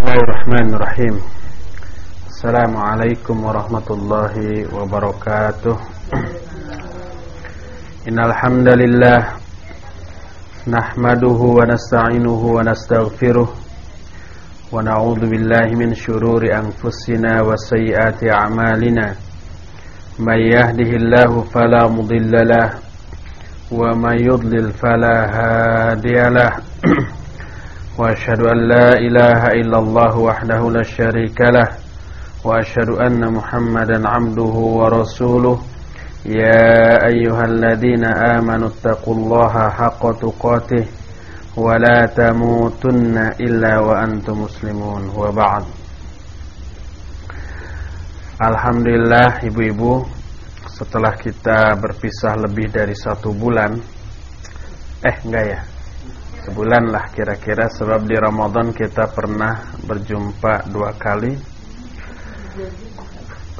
Bismillahirrahmanirrahim. Assalamualaikum warahmatullahi wabarakatuh. Innal hamdalillah nahmaduhu wa nasta'inuhu wa nastaghfiruh wa na'udzu billahi min shururi anfusina wa sayyiati a'malina. May yahdihillahu fala mudilla lahu wa may yudlil fala hadiya lahu وأشهد أن لا إله إلا الله وحده لا شريك له وأشهد أن محمدا عبده ورسوله يا أيها الذين آمنوا اتقوا الله حق تقاته ولا تموتن إلا وأنتم مسلمون وبعد Alhamdulillah ibu-ibu Setelah kita berpisah lebih dari satu bulan Eh enggak ya sebulan lah kira-kira sebab di Ramadan kita pernah berjumpa dua kali.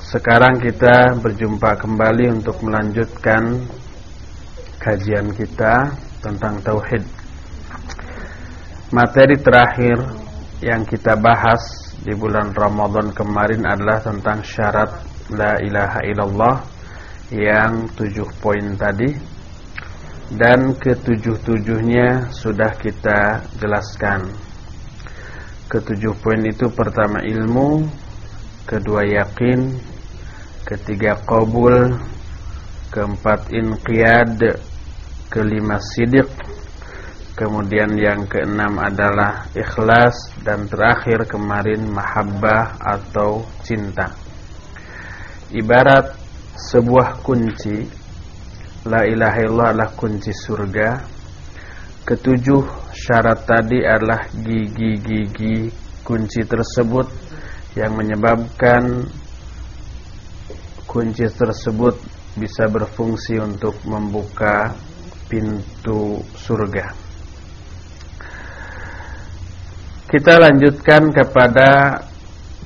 Sekarang kita berjumpa kembali untuk melanjutkan kajian kita tentang tauhid. Materi terakhir yang kita bahas di bulan Ramadan kemarin adalah tentang syarat la ilaha illallah yang tujuh poin tadi dan ketujuh-tujuhnya sudah kita jelaskan. Ketujuh poin itu pertama ilmu, kedua yakin, ketiga qabul, keempat inqiyad, kelima sidik, kemudian yang keenam adalah ikhlas dan terakhir kemarin mahabbah atau cinta. Ibarat sebuah kunci La ilaha illallah adalah kunci surga. Ketujuh syarat tadi adalah gigi-gigi kunci tersebut Yang menyebabkan kunci tersebut bisa berfungsi untuk membuka pintu surga. Kita lanjutkan kepada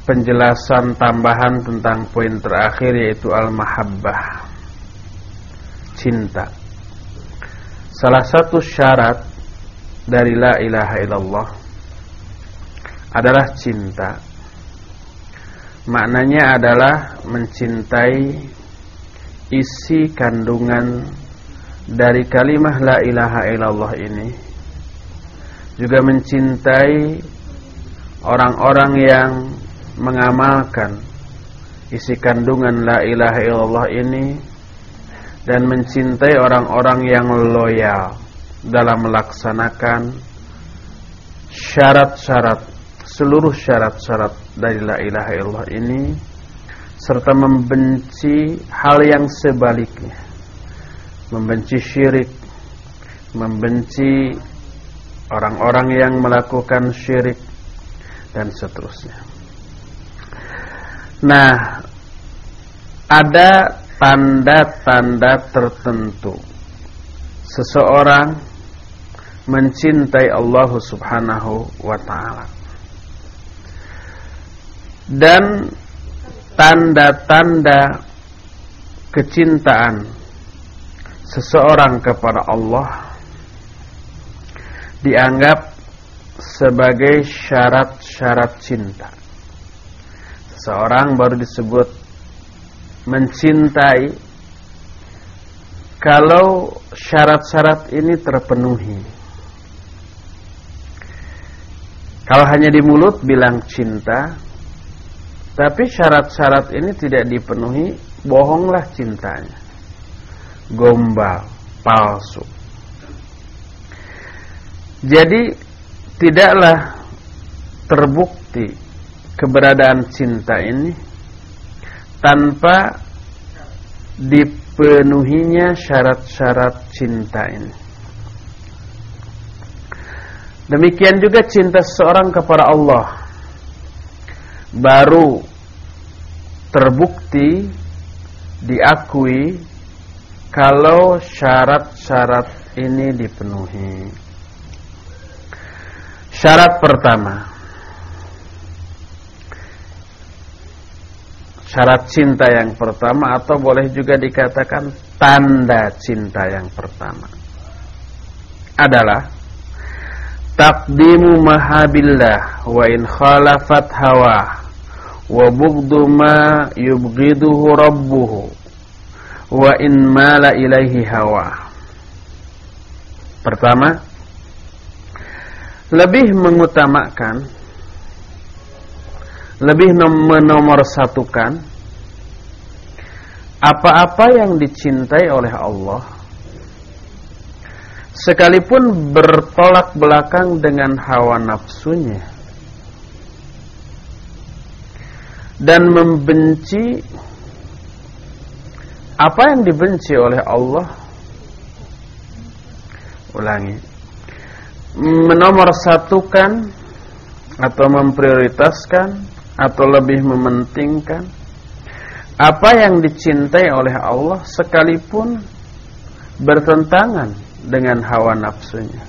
penjelasan tambahan tentang poin terakhir yaitu al-mahabbah cinta. Salah satu syarat dari la ilaha illallah adalah cinta. Maknanya adalah mencintai isi kandungan dari kalimah la ilaha illallah ini juga mencintai orang-orang yang mengamalkan isi kandungan la ilaha illallah ini dan mencintai orang-orang yang loyal dalam melaksanakan syarat-syarat seluruh syarat-syarat dari la ilaha illallah ini serta membenci hal yang sebaliknya. Membenci syirik membenci orang-orang yang melakukan syirik dan seterusnya. Nah ada tanda-tanda tertentu seseorang mencintai Allah Subhanahu wa taala. Dan tanda-tanda kecintaan seseorang kepada Allah dianggap sebagai syarat-syarat cinta. Seseorang baru disebut mencintai kalau syarat-syarat ini terpenuhi. Kalau hanya di mulut bilang cinta, tapi syarat-syarat ini tidak dipenuhi, bohonglah cintanya. Gombal, palsu. Jadi tidaklah terbukti keberadaan cinta ini tanpa dipenuhinya syarat-syarat cinta ini. Demikian juga cinta seseorang kepada Allah baru terbukti diakui kalau syarat-syarat ini dipenuhi. Syarat pertama syarat cinta yang pertama atau boleh juga dikatakan tanda cinta yang pertama adalah taqdimu mahabillah wa in khalafat hawa wa bughdu ma yubghiduhu rabbuhu wa in mala ilaihi hawa. Pertama lebih mengutamakan lebih menomorsatukan apa-apa yang dicintai oleh Allah sekalipun bertolak belakang dengan hawa nafsunya dan membenci apa yang dibenci oleh Allah. Ulangi. Menomorsatukan atau memprioritaskan atau lebih mementingkan? Apa yang dicintai oleh Allah sekalipun bertentangan dengan hawa nafsunya?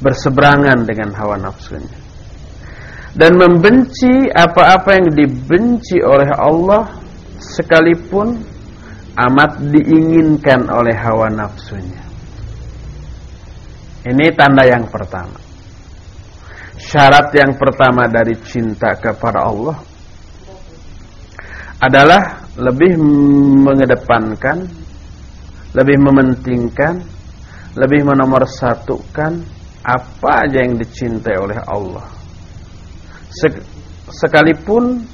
Berseberangan dengan hawa nafsunya? Dan membenci apa-apa yang dibenci oleh Allah sekalipun amat diinginkan oleh hawa nafsunya? Ini tanda yang pertama syarat yang pertama dari cinta kepada Allah adalah lebih mengedepankan lebih mementingkan lebih menomorsatukan apa aja yang dicintai oleh Allah. Sekalipun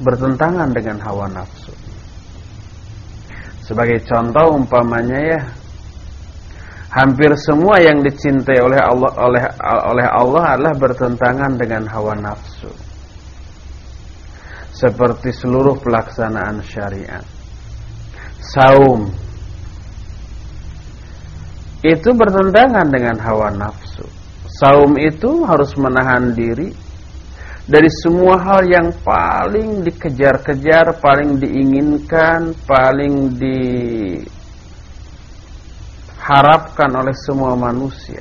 bertentangan dengan hawa nafsu. Sebagai contoh umpamanya ya hampir semua yang dicintai oleh Allah oleh oleh Allah adalah bertentangan dengan hawa nafsu. Seperti seluruh pelaksanaan syariat. Saum. Itu bertentangan dengan hawa nafsu. Saum itu harus menahan diri dari semua hal yang paling dikejar-kejar, paling diinginkan, paling diharapkan oleh semua manusia.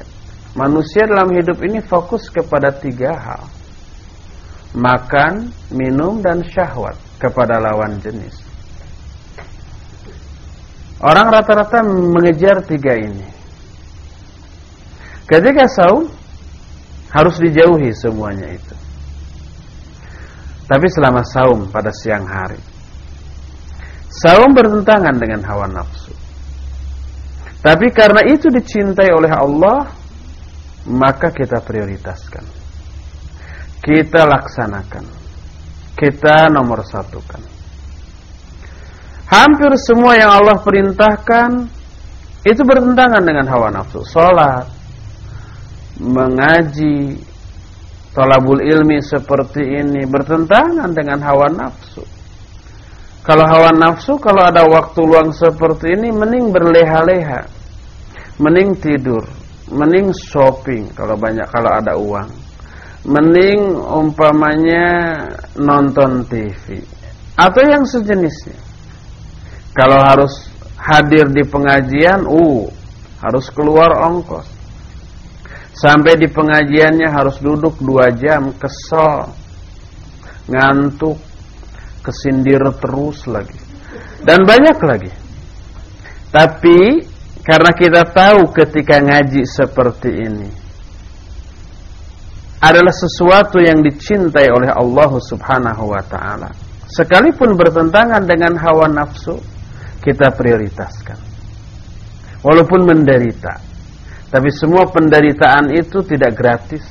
Manusia dalam hidup ini fokus kepada tiga hal. Makan, minum, dan syahwat kepada lawan jenis. Orang rata-rata mengejar tiga ini. Ketika saum harus dijauhi semuanya itu. Tapi selama saum pada siang hari. Saum bertentangan dengan hawa nafsu. Tapi karena itu dicintai oleh Allah, maka kita prioritaskan. Kita laksanakan. Kita nomor satukan. Hampir semua yang Allah perintahkan itu bertentangan dengan hawa nafsu. Salat, mengaji tolabul ilmi seperti ini bertentangan dengan hawa nafsu. Kalau hawa nafsu, kalau ada waktu luang seperti ini, mending berleha-leha, mending tidur, mending shopping kalau banyak kalau ada uang, mending umpamanya nonton TV atau yang sejenisnya. Kalau harus hadir di pengajian, uh, harus keluar ongkos. Sampai di pengajiannya harus duduk dua jam, kesel, ngantuk, kesindir terus lagi. Dan banyak lagi. Tapi karena kita tahu ketika ngaji seperti ini adalah sesuatu yang dicintai oleh Allah Subhanahu wa taala. Sekalipun bertentangan dengan hawa nafsu, kita prioritaskan. Walaupun menderita. Tapi semua penderitaan itu tidak gratis.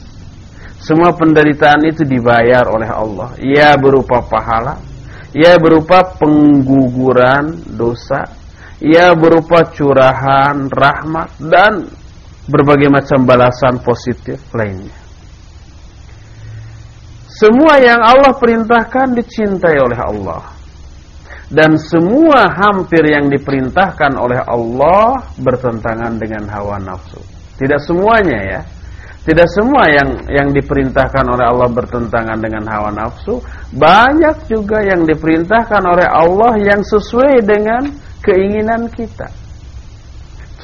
Semua penderitaan itu dibayar oleh Allah. Ya berupa pahala, ya berupa pengguguran dosa, ya berupa curahan rahmat dan berbagai macam balasan positif lainnya. Semua yang Allah perintahkan dicintai oleh Allah dan semua hampir yang diperintahkan oleh Allah bertentangan dengan hawa nafsu. Tidak semuanya ya. Tidak semua yang yang diperintahkan oleh Allah bertentangan dengan hawa nafsu, banyak juga yang diperintahkan oleh Allah yang sesuai dengan keinginan kita.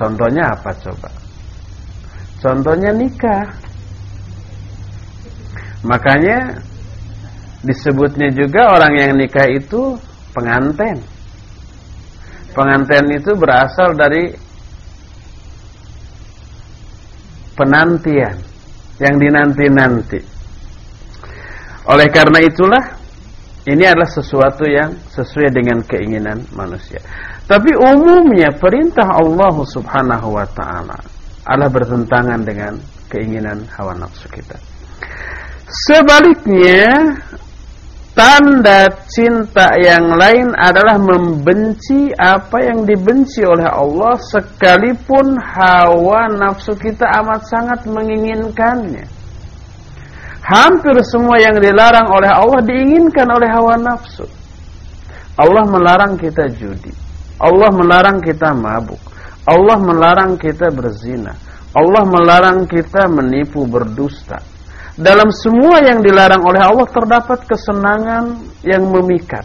Contohnya apa coba? Contohnya nikah. Makanya disebutnya juga orang yang nikah itu pengantin. Pengantin itu berasal dari penantian. Yang dinanti-nanti. Oleh karena itulah ini adalah sesuatu yang sesuai dengan keinginan manusia. Tapi umumnya perintah Allah Subhanahu wa taala adalah bertentangan dengan keinginan hawa nafsu kita. Sebaliknya, tanda cinta yang lain adalah membenci apa yang dibenci oleh Allah sekalipun hawa nafsu kita amat sangat menginginkannya. Hampir semua yang dilarang oleh Allah diinginkan oleh hawa nafsu. Allah melarang kita judi. Allah melarang kita mabuk. Allah melarang kita berzina. Allah melarang kita menipu berdusta. Dalam semua yang dilarang oleh Allah terdapat kesenangan yang memikat.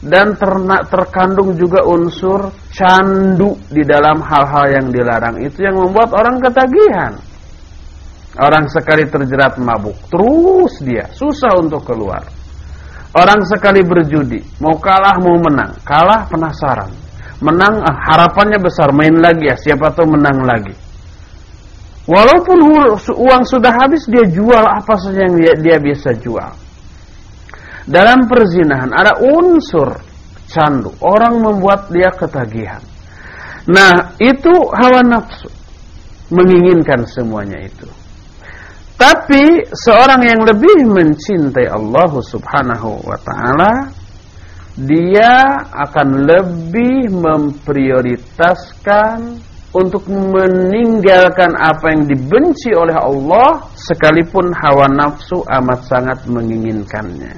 Dan ternak terkandung juga unsur candu di dalam hal-hal yang dilarang itu yang membuat orang ketagihan. Orang sekali terjerat mabuk, terus dia susah untuk keluar. Orang sekali berjudi, mau kalah mau menang, kalah penasaran. Menang harapannya besar, main lagi ya, siapa tahu menang lagi. Walaupun uang sudah habis, dia jual apa saja yang dia, dia bisa jual. Dalam perzinahan ada unsur candu, orang membuat dia ketagihan. Nah, itu hawa nafsu menginginkan semuanya itu. Tapi seorang yang lebih mencintai Allah Subhanahu wa taala dia akan lebih memprioritaskan untuk meninggalkan apa yang dibenci oleh Allah sekalipun hawa nafsu amat sangat menginginkannya.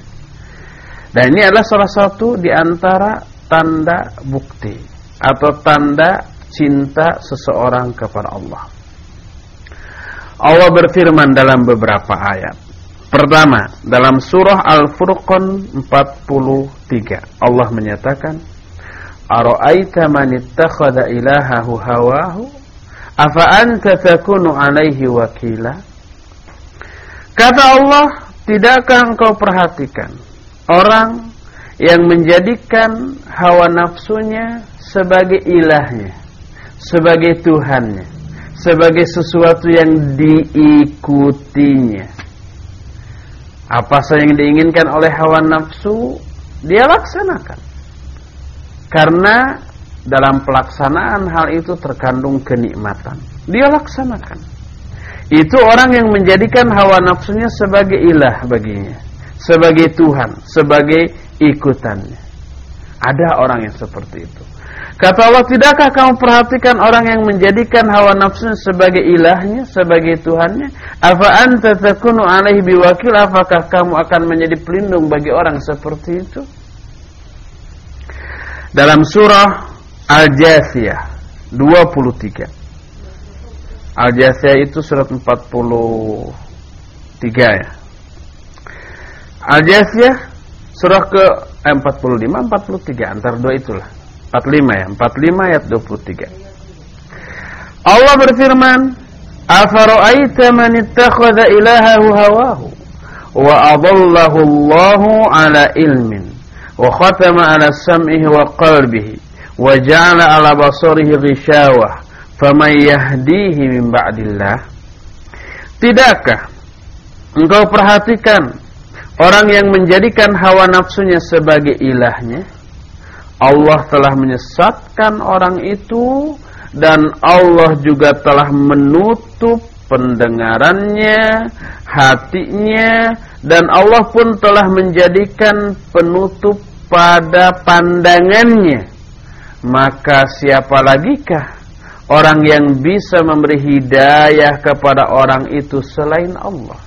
Dan ini adalah salah satu di antara tanda bukti atau tanda cinta seseorang kepada Allah. Allah berfirman dalam beberapa ayat. Pertama, dalam surah Al-Furqan 43, Allah menyatakan, "Ara'aita man ittakhadha ilahahu hawahu, afa anta takunu 'alaihi wakila?" Kata Allah, tidakkah engkau perhatikan orang yang menjadikan hawa nafsunya sebagai ilahnya, sebagai Tuhannya? sebagai sesuatu yang diikutinya. Apa saja yang diinginkan oleh hawa nafsu, dia laksanakan. Karena dalam pelaksanaan hal itu terkandung kenikmatan. Dia laksanakan. Itu orang yang menjadikan hawa nafsunya sebagai ilah baginya. Sebagai Tuhan, sebagai ikutannya. Ada orang yang seperti itu. Kata Allah, tidakkah kamu perhatikan orang yang menjadikan hawa nafsu sebagai ilahnya, sebagai Tuhannya? Apa anta takunu alaihi biwakil? Apakah kamu akan menjadi pelindung bagi orang seperti itu? Dalam surah Al-Jasiyah 23. Al-Jasiyah itu surat 43 ya. Al-Jasiyah surah ke eh, 45 43 antara dua itulah. 45 ya 45 ayat 23 Allah berfirman Afara'aita man ittakhadha ilahahu hawahu wa adallahu Allahu ala ilmin ala sam'ihi wa qalbihi wa ja'ala ala basarihi ghishawah faman yahdihi min ba'dillah Tidakkah engkau perhatikan orang yang menjadikan hawa nafsunya sebagai ilahnya? Allah telah menyesatkan orang itu dan Allah juga telah menutup pendengarannya, hatinya dan Allah pun telah menjadikan penutup pada pandangannya. Maka siapa lagikah orang yang bisa memberi hidayah kepada orang itu selain Allah?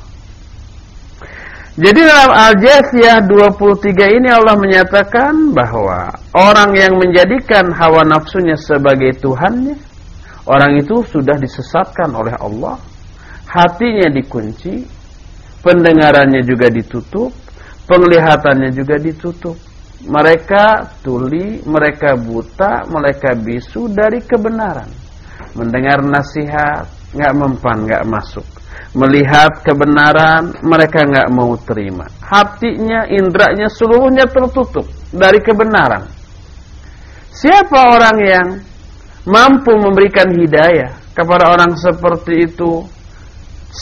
Jadi dalam Al-Jasiyah 23 ini Allah menyatakan bahwa orang yang menjadikan hawa nafsunya sebagai Tuhannya, orang itu sudah disesatkan oleh Allah, hatinya dikunci, pendengarannya juga ditutup, penglihatannya juga ditutup. Mereka tuli, mereka buta, mereka bisu dari kebenaran. Mendengar nasihat, nggak mempan, nggak masuk. Melihat kebenaran mereka nggak mau terima. Hatinya indranya seluruhnya tertutup dari kebenaran. Siapa orang yang mampu memberikan hidayah kepada orang seperti itu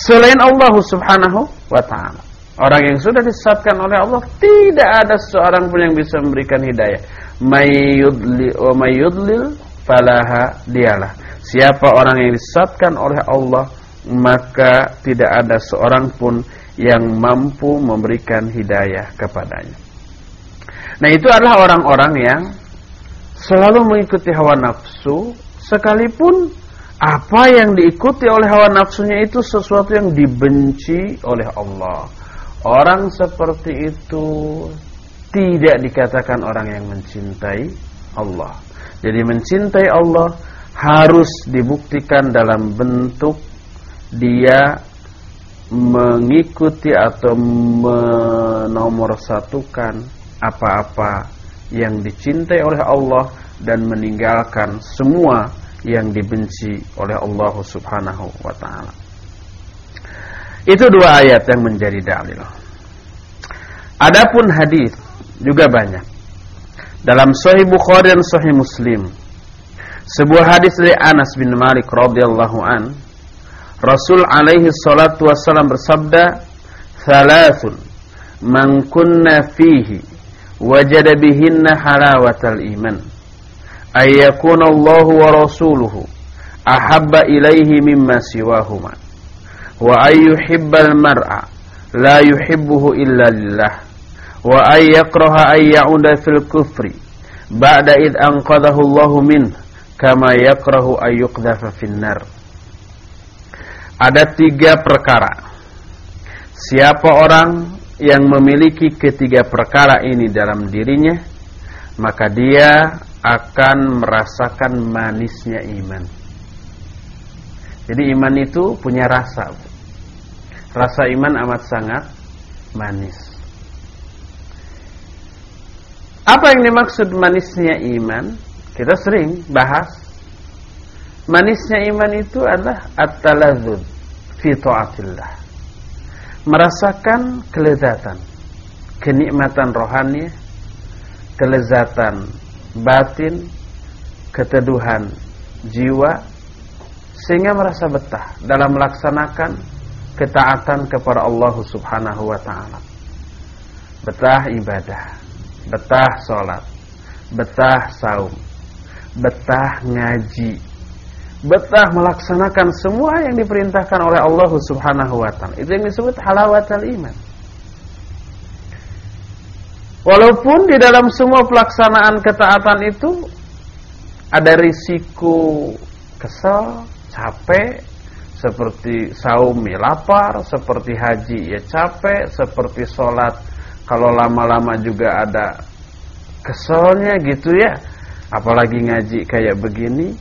selain Allah Subhanahu wa taala. Orang yang sudah disesatkan oleh Allah tidak ada seorang pun yang bisa memberikan hidayah. Mayyudli wa mayyudlil falaha dialah. Siapa orang yang disesatkan oleh Allah maka tidak ada seorang pun yang mampu memberikan hidayah kepadanya. Nah, itu adalah orang-orang yang selalu mengikuti hawa nafsu sekalipun apa yang diikuti oleh hawa nafsunya itu sesuatu yang dibenci oleh Allah. Orang seperti itu tidak dikatakan orang yang mencintai Allah. Jadi mencintai Allah harus dibuktikan dalam bentuk dia mengikuti atau menomorsatukan apa-apa yang dicintai oleh Allah dan meninggalkan semua yang dibenci oleh Allah Subhanahu wa taala. Itu dua ayat yang menjadi dalil. Adapun hadis juga banyak. Dalam Sahih Bukhari dan Sahih Muslim, sebuah hadis dari Anas bin Malik radhiyallahu an, Rasul alaihi salatu wassalam bersabda, "Thalathun man kunna fihi wajada bihinna halawatal iman." Ayyakuna Allah wa rasuluhu ahabba ilaihi mimma siwahuma wa ayyuhibbal mar'a la yuhibbuhu illa lillah wa ayyakraha ayyauda fil kufri ba'da id anqadahu Allah min kama yakrahu ayyuqdhafa finnar ada tiga perkara. Siapa orang yang memiliki ketiga perkara ini dalam dirinya maka dia akan merasakan manisnya iman. Jadi iman itu punya rasa. Rasa iman amat sangat manis. Apa yang dimaksud manisnya iman? Kita sering bahas. Manisnya iman itu adalah at-taladzud fi ta'atillah. Merasakan kelezatan, kenikmatan rohani, kelezatan batin, keteduhan jiwa sehingga merasa betah dalam melaksanakan ketaatan kepada Allah Subhanahu wa taala. Betah ibadah, betah salat, betah saum, betah ngaji, betah melaksanakan semua yang diperintahkan oleh Allah Subhanahu wa taala. Itu yang disebut halawatul iman. Walaupun di dalam semua pelaksanaan ketaatan itu ada risiko kesel, capek, seperti saum ya lapar, seperti haji ya capek, seperti sholat kalau lama-lama juga ada keselnya gitu ya. Apalagi ngaji kayak begini.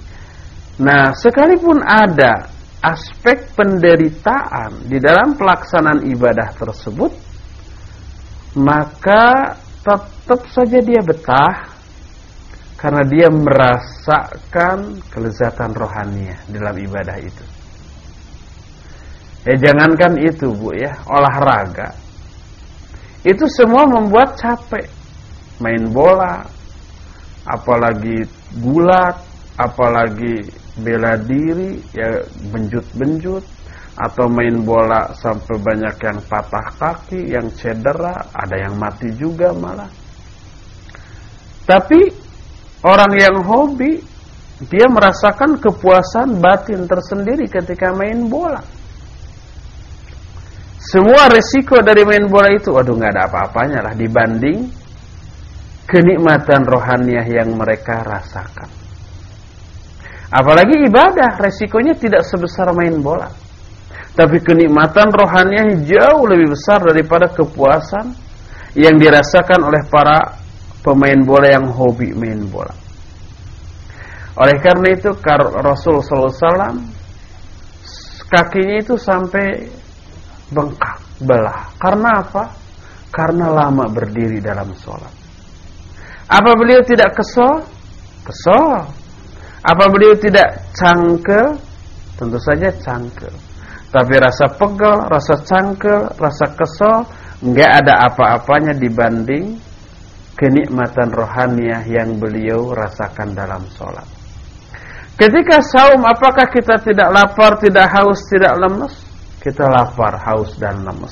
Nah, sekalipun ada aspek penderitaan di dalam pelaksanaan ibadah tersebut, maka tetap saja dia betah karena dia merasakan kelezatan rohaninya dalam ibadah itu. Ya jangankan itu Bu ya, olahraga. Itu semua membuat capek. Main bola, apalagi gulat, apalagi bela diri, ya benjut-benjut, atau main bola sampai banyak yang patah kaki, yang cedera, ada yang mati juga malah. Tapi orang yang hobi dia merasakan kepuasan batin tersendiri ketika main bola. Semua resiko dari main bola itu, waduh nggak ada apa-apanya lah dibanding kenikmatan rohaniah yang mereka rasakan. Apalagi ibadah, resikonya tidak sebesar main bola. Tapi kenikmatan rohaninya jauh lebih besar daripada kepuasan yang dirasakan oleh para pemain bola yang hobi main bola. Oleh karena itu Rasul SAW kakinya itu sampai bengkak, belah. Karena apa? Karena lama berdiri dalam sholat. Apa beliau tidak kesel? Kesel. Apa beliau tidak cangkel? Tentu saja cangkel. Tapi rasa pegel, rasa cangkel, rasa kesel nggak ada apa-apanya dibanding kenikmatan rohaniah yang beliau rasakan dalam sholat. Ketika saum apakah kita tidak lapar, tidak haus, tidak lemes? kita lapar, haus dan lemes.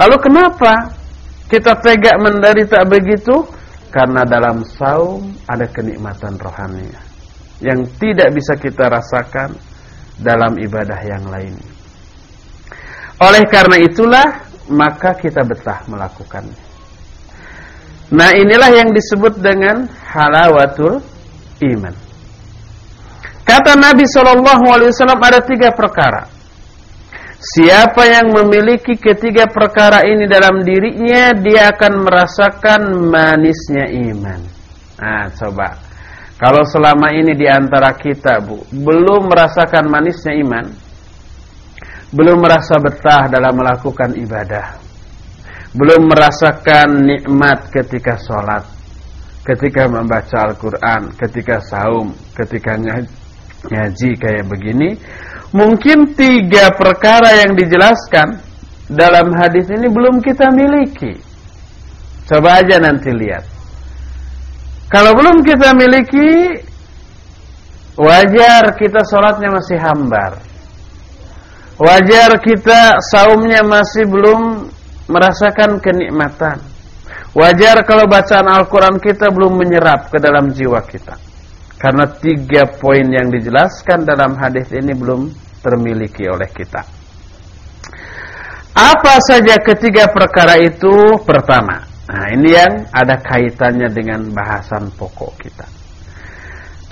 Lalu kenapa kita tega menderita begitu? Karena dalam saum ada kenikmatan rohani yang tidak bisa kita rasakan dalam ibadah yang lain. Oleh karena itulah maka kita betah melakukannya. Nah inilah yang disebut dengan halawatul iman. Kata Nabi Shallallahu Alaihi Wasallam ada tiga perkara. Siapa yang memiliki ketiga perkara ini dalam dirinya, dia akan merasakan manisnya iman. Nah, coba. Kalau selama ini di antara kita, Bu, belum merasakan manisnya iman, belum merasa betah dalam melakukan ibadah, belum merasakan nikmat ketika sholat, ketika membaca Al-Quran, ketika saum, ketika ngaji kayak begini, mungkin tiga perkara yang dijelaskan dalam hadis ini belum kita miliki. Coba aja nanti lihat. Kalau belum kita miliki, wajar kita sholatnya masih hambar Wajar kita saumnya masih belum merasakan kenikmatan. Wajar kalau bacaan Al-Quran kita belum menyerap ke dalam jiwa kita. Karena tiga poin yang dijelaskan dalam hadis ini belum termiliki oleh kita. Apa saja ketiga perkara itu? Pertama, nah ini yang ada kaitannya dengan bahasan pokok kita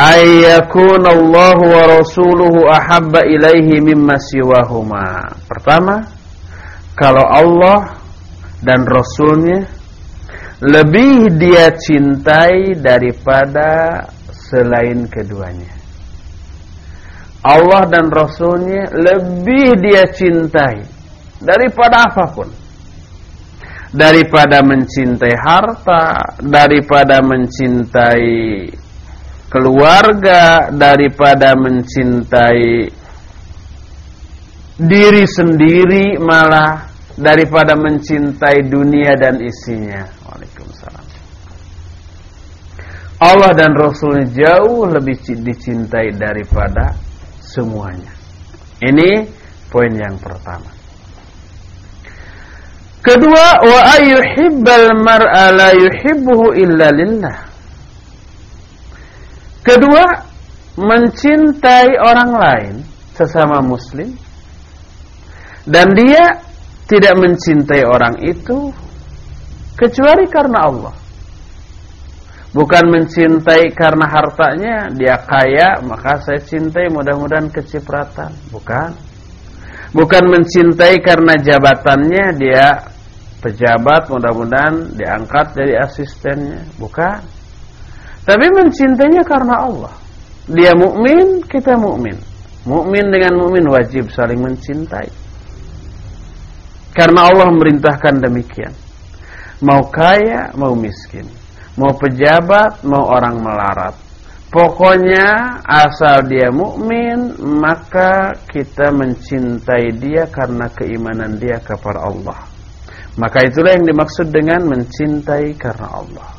ayyakunallahu wa rasuluhu ahabba ilaihi mimma siwahuma. Pertama, kalau Allah dan Rasulnya lebih dia cintai daripada selain keduanya. Allah dan Rasulnya lebih dia cintai daripada apa pun. Daripada mencintai harta, daripada mencintai keluarga daripada mencintai diri sendiri malah daripada mencintai dunia dan isinya. Waalaikumsalam. Allah dan Rasulnya jauh lebih dicintai daripada semuanya. Ini poin yang pertama. Kedua, wa ayyuhibbal mar'a la yuhibbuhu illa lillah. Kedua, mencintai orang lain sesama muslim dan dia tidak mencintai orang itu kecuali karena Allah. Bukan mencintai karena hartanya, dia kaya, maka saya cintai mudah-mudahan kecipratan. Bukan. Bukan mencintai karena jabatannya, dia pejabat, mudah-mudahan diangkat jadi asistennya. Bukan. Tapi mencintainya karena Allah. Dia mukmin, kita mukmin. Mukmin dengan mukmin wajib saling mencintai. Karena Allah memerintahkan demikian. Mau kaya, mau miskin. Mau pejabat, mau orang melarat. Pokoknya asal dia mukmin, maka kita mencintai dia karena keimanan dia kepada Allah. Maka itulah yang dimaksud dengan mencintai karena Allah.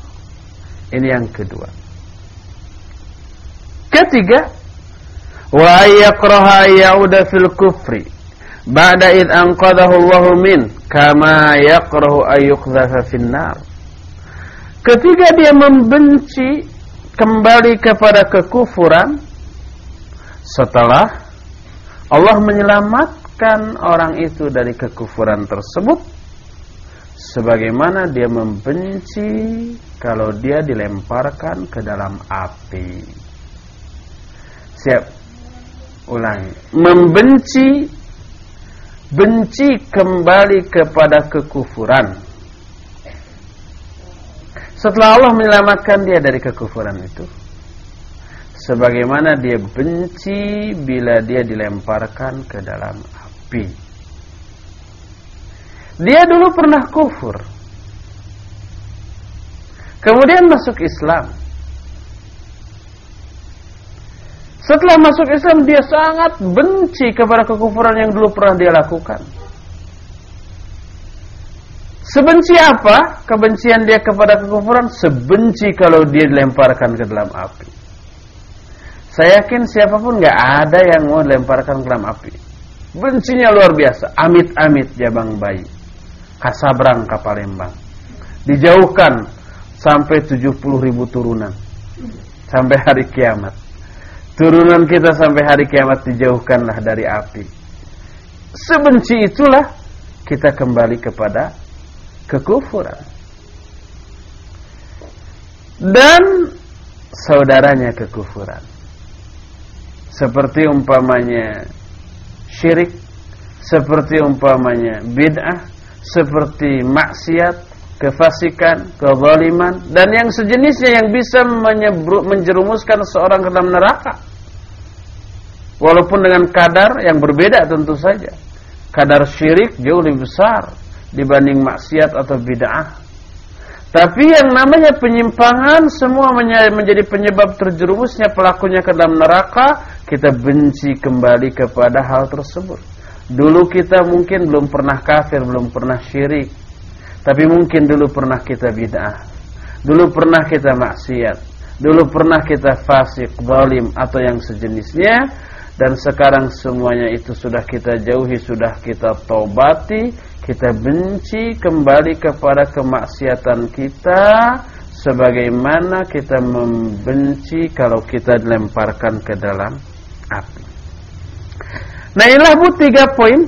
Ini yang kedua. Ketiga, wa yakraha yauda fil kufri ba'da id anqadahu Allah min kama yakrahu ayyukhdhafa fin nar. Ketiga dia membenci kembali kepada kekufuran setelah Allah menyelamatkan orang itu dari kekufuran tersebut sebagaimana dia membenci kalau dia dilemparkan ke dalam api. Siap. Ulangi. Membenci benci kembali kepada kekufuran. Setelah Allah menyelamatkan dia dari kekufuran itu, sebagaimana dia benci bila dia dilemparkan ke dalam api. Dia dulu pernah kufur. Kemudian masuk Islam. Setelah masuk Islam dia sangat benci kepada kekufuran yang dulu pernah dia lakukan. Sebenci apa kebencian dia kepada kekufuran? Sebenci kalau dia dilemparkan ke dalam api. Saya yakin siapa pun nggak ada yang mau dilemparkan ke dalam api. Bencinya luar biasa. Amit-amit jabang bayi. Kasabrang Palembang. Dijauhkan sampai 70 ribu turunan. Sampai hari kiamat. Turunan kita sampai hari kiamat dijauhkanlah dari api. Sebenci itulah kita kembali kepada kekufuran. Dan saudaranya kekufuran. Seperti umpamanya syirik seperti umpamanya bid'ah seperti maksiat kefasikan kezaliman dan yang sejenisnya yang bisa menjerumuskan seorang ke dalam neraka walaupun dengan kadar yang berbeda tentu saja kadar syirik jauh lebih besar dibanding maksiat atau bid'ah tapi yang namanya penyimpangan semua menjadi penyebab terjerumusnya pelakunya ke dalam neraka, kita benci kembali kepada hal tersebut. Dulu kita mungkin belum pernah kafir, belum pernah syirik. Tapi mungkin dulu pernah kita bid'ah. Dulu pernah kita maksiat. Dulu pernah kita fasik, zalim atau yang sejenisnya dan sekarang semuanya itu sudah kita jauhi, sudah kita tobati kita benci kembali kepada kemaksiatan kita sebagaimana kita membenci kalau kita dilemparkan ke dalam api. Nah inilah bu tiga poin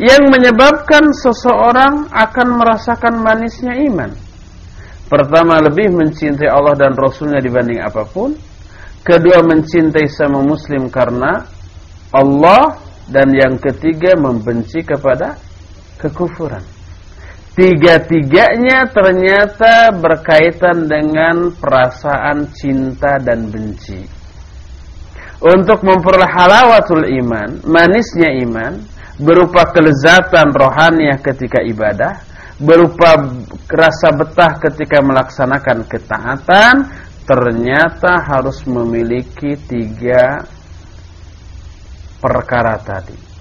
yang menyebabkan seseorang akan merasakan manisnya iman. Pertama lebih mencintai Allah dan Rasulnya dibanding apa pun. Kedua mencintai sama muslim karena Allah. Dan yang ketiga membenci kepada kekufuran. Tiga-tiganya ternyata berkaitan dengan perasaan cinta dan benci. Untuk memperoleh halawatul iman, manisnya iman, berupa kelezatan rohaniah ketika ibadah, berupa rasa betah ketika melaksanakan ketaatan, ternyata harus memiliki tiga perkara tadi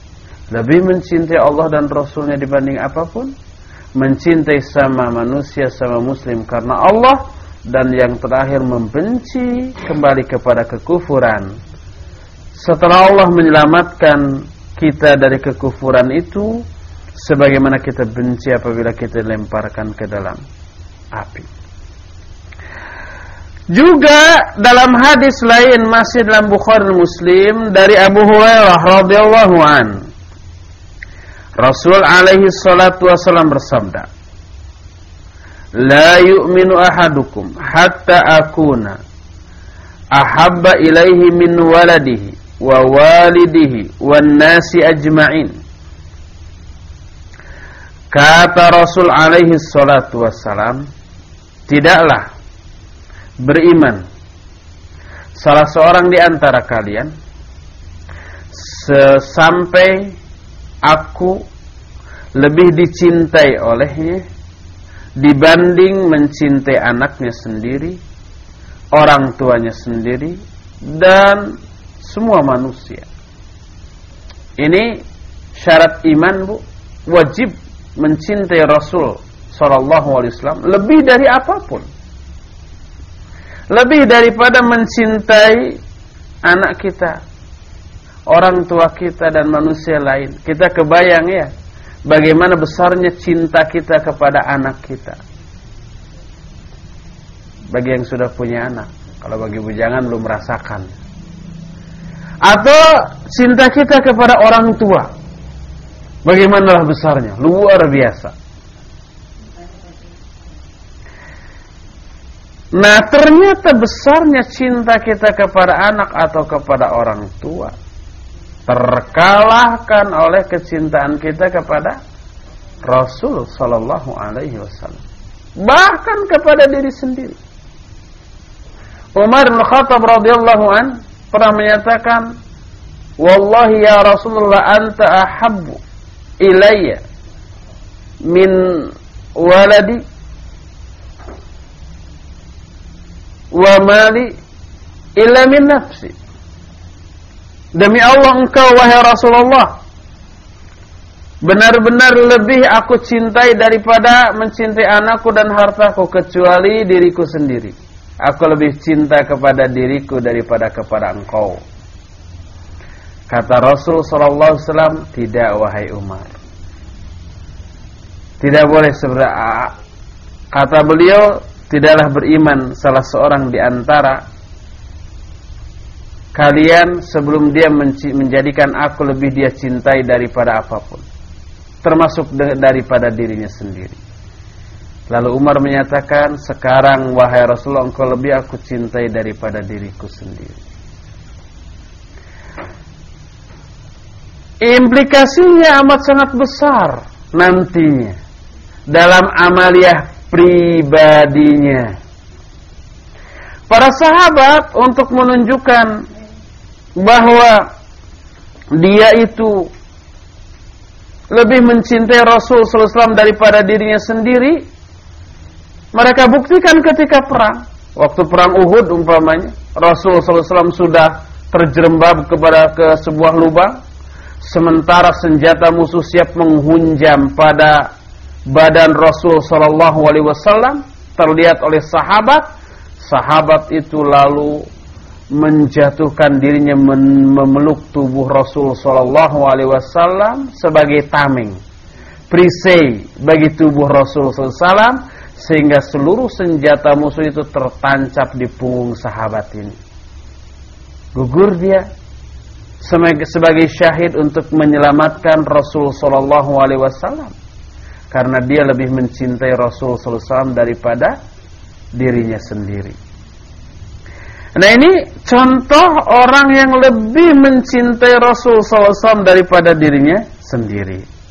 lebih mencintai Allah dan Rasulnya dibanding apa pun, mencintai sama manusia sama muslim karena Allah dan yang terakhir membenci kembali kepada kekufuran. Setelah Allah menyelamatkan kita dari kekufuran itu, sebagaimana kita benci apabila kita lemparkan ke dalam api. Juga dalam hadis lain masih dalam Bukhari Muslim dari Abu Hurairah radhiyallahu an. Rasul alaihi salatu wasallam bersabda La yu'minu ahadukum hatta akuna ahabba ilaihi min waladihi wa walidihi wan nasi ajma'in. Kata Rasul alaihi salatu wassalam Tidaklah beriman. Salah seorang di antara kalian Sampai aku lebih dicintai olehnya dibanding mencintai anaknya sendiri, orang tuanya sendiri, dan semua manusia. Ini syarat iman bu, wajib mencintai Rasul Sallallahu Alaihi Wasallam lebih dari apa pun, lebih daripada mencintai anak kita, orang tua kita dan manusia lain. Kita kebayang ya, bagaimana besarnya cinta kita kepada anak kita. Bagi yang sudah punya anak, kalau bagi bujangan belum merasakan. Atau cinta kita kepada orang tua. Bagaimana besarnya? Luar biasa. Nah ternyata besarnya cinta kita kepada anak atau kepada orang tua terkalahkan oleh kecintaan kita kepada Rasul sallallahu alaihi wasallam. Bahkan kepada diri sendiri. Umar bin Khattab radhiyallahu an pernah menyatakan wallahi ya Rasulullah anta ahabbu ilayya min waladi wa mali illa min nafsi Demi Allah engkau wahai Rasulullah Benar-benar lebih aku cintai daripada mencintai anakku dan hartaku kecuali diriku sendiri. Aku lebih cinta kepada diriku daripada kepada engkau. Kata Rasul sallallahu "Tidak wahai Umar." Tidak boleh sebenarnya kata beliau, tidaklah beriman salah seorang di antara kalian sebelum dia menjadikan aku lebih dia cintai daripada apa pun. Termasuk daripada dirinya sendiri. Lalu Umar menyatakan, sekarang wahai Rasulullah engkau lebih aku cintai daripada diriku sendiri. Implikasinya amat sangat besar nantinya dalam amaliah pribadinya. Para sahabat untuk menunjukkan bahwa dia itu lebih mencintai Rasul SAW daripada dirinya sendiri mereka buktikan ketika perang. Waktu perang Uhud umpamanya, Rasul SAW sudah terjerembab kepada ke sebuah lubang, sementara senjata musuh siap menghunjam pada badan Rasul Sallallahu Alaihi Wasallam terlihat oleh sahabat. Sahabat itu lalu menjatuhkan dirinya memeluk tubuh Rasul Sallallahu Alaihi Wasallam sebagai tameng, perisai bagi tubuh Rasul Wasallam sehingga seluruh senjata musuh itu tertancap di punggung sahabat ini. Gugur dia sebagai syahid untuk menyelamatkan Rasul sallallahu alaihi wasallam karena dia lebih mencintai Rasul wasallam daripada dirinya sendiri. Nah ini contoh orang yang lebih mencintai Rasul wasallam daripada dirinya sendiri.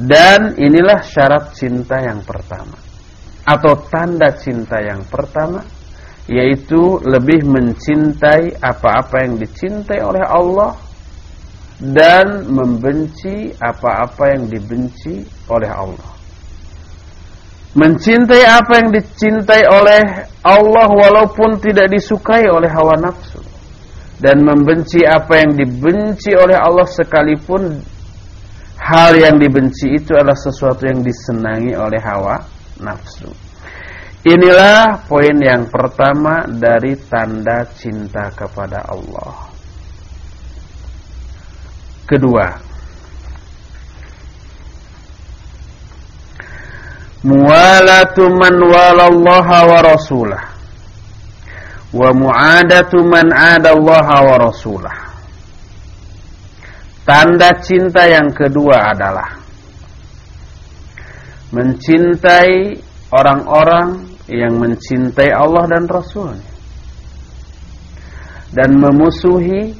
Dan inilah syarat cinta yang pertama Atau tanda cinta yang pertama Yaitu lebih mencintai apa-apa yang dicintai oleh Allah Dan membenci apa-apa yang dibenci oleh Allah Mencintai apa yang dicintai oleh Allah Walaupun tidak disukai oleh hawa nafsu Dan membenci apa yang dibenci oleh Allah Sekalipun hal yang dibenci itu adalah sesuatu yang disenangi oleh hawa nafsu. Inilah poin yang pertama dari tanda cinta kepada Allah. Kedua, muwalatu man walallaha wa rasulah. Wa mu'adatu man 'adallaha wa rasulah. Tanda cinta yang kedua adalah mencintai orang-orang yang mencintai Allah dan Rasulnya. Dan memusuhi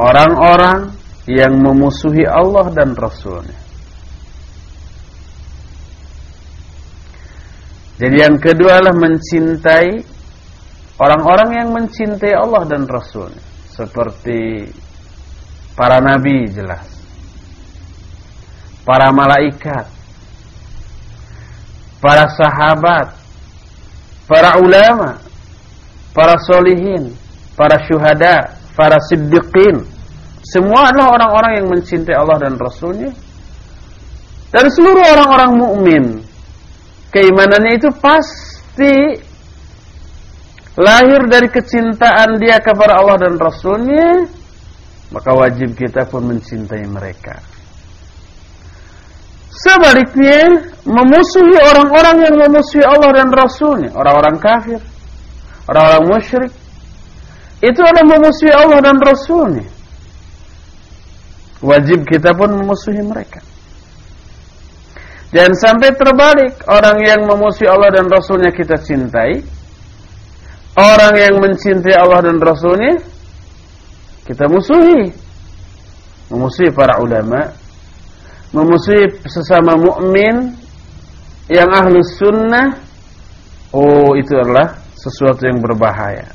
orang-orang yang memusuhi Allah dan Rasulnya. Jadi yang kedua adalah mencintai orang-orang yang mencintai Allah dan Rasulnya. Seperti para nabi jelas. Para malaikat. Para sahabat. Para ulama. Para solihin. Para syuhada. Para siddiqin semua adalah orang-orang yang mencintai Allah dan Rasulnya dan seluruh orang-orang mukmin keimanannya itu pasti lahir dari kecintaan dia kepada Allah dan Rasulnya maka wajib kita pun mencintai mereka. Sebaliknya, memusuhi orang-orang yang memusuhi Allah dan Rasulnya, orang-orang kafir, orang-orang musyrik, itu adalah memusuhi Allah dan Rasulnya. Wajib kita pun memusuhi mereka. Dan sampai terbalik, orang yang memusuhi Allah dan Rasulnya kita cintai, orang yang mencintai Allah dan Rasulnya kita musuhi. Memusuhi para ulama. Memusuhi sesama mukmin yang ahlu sunnah. Oh itu adalah sesuatu yang berbahaya.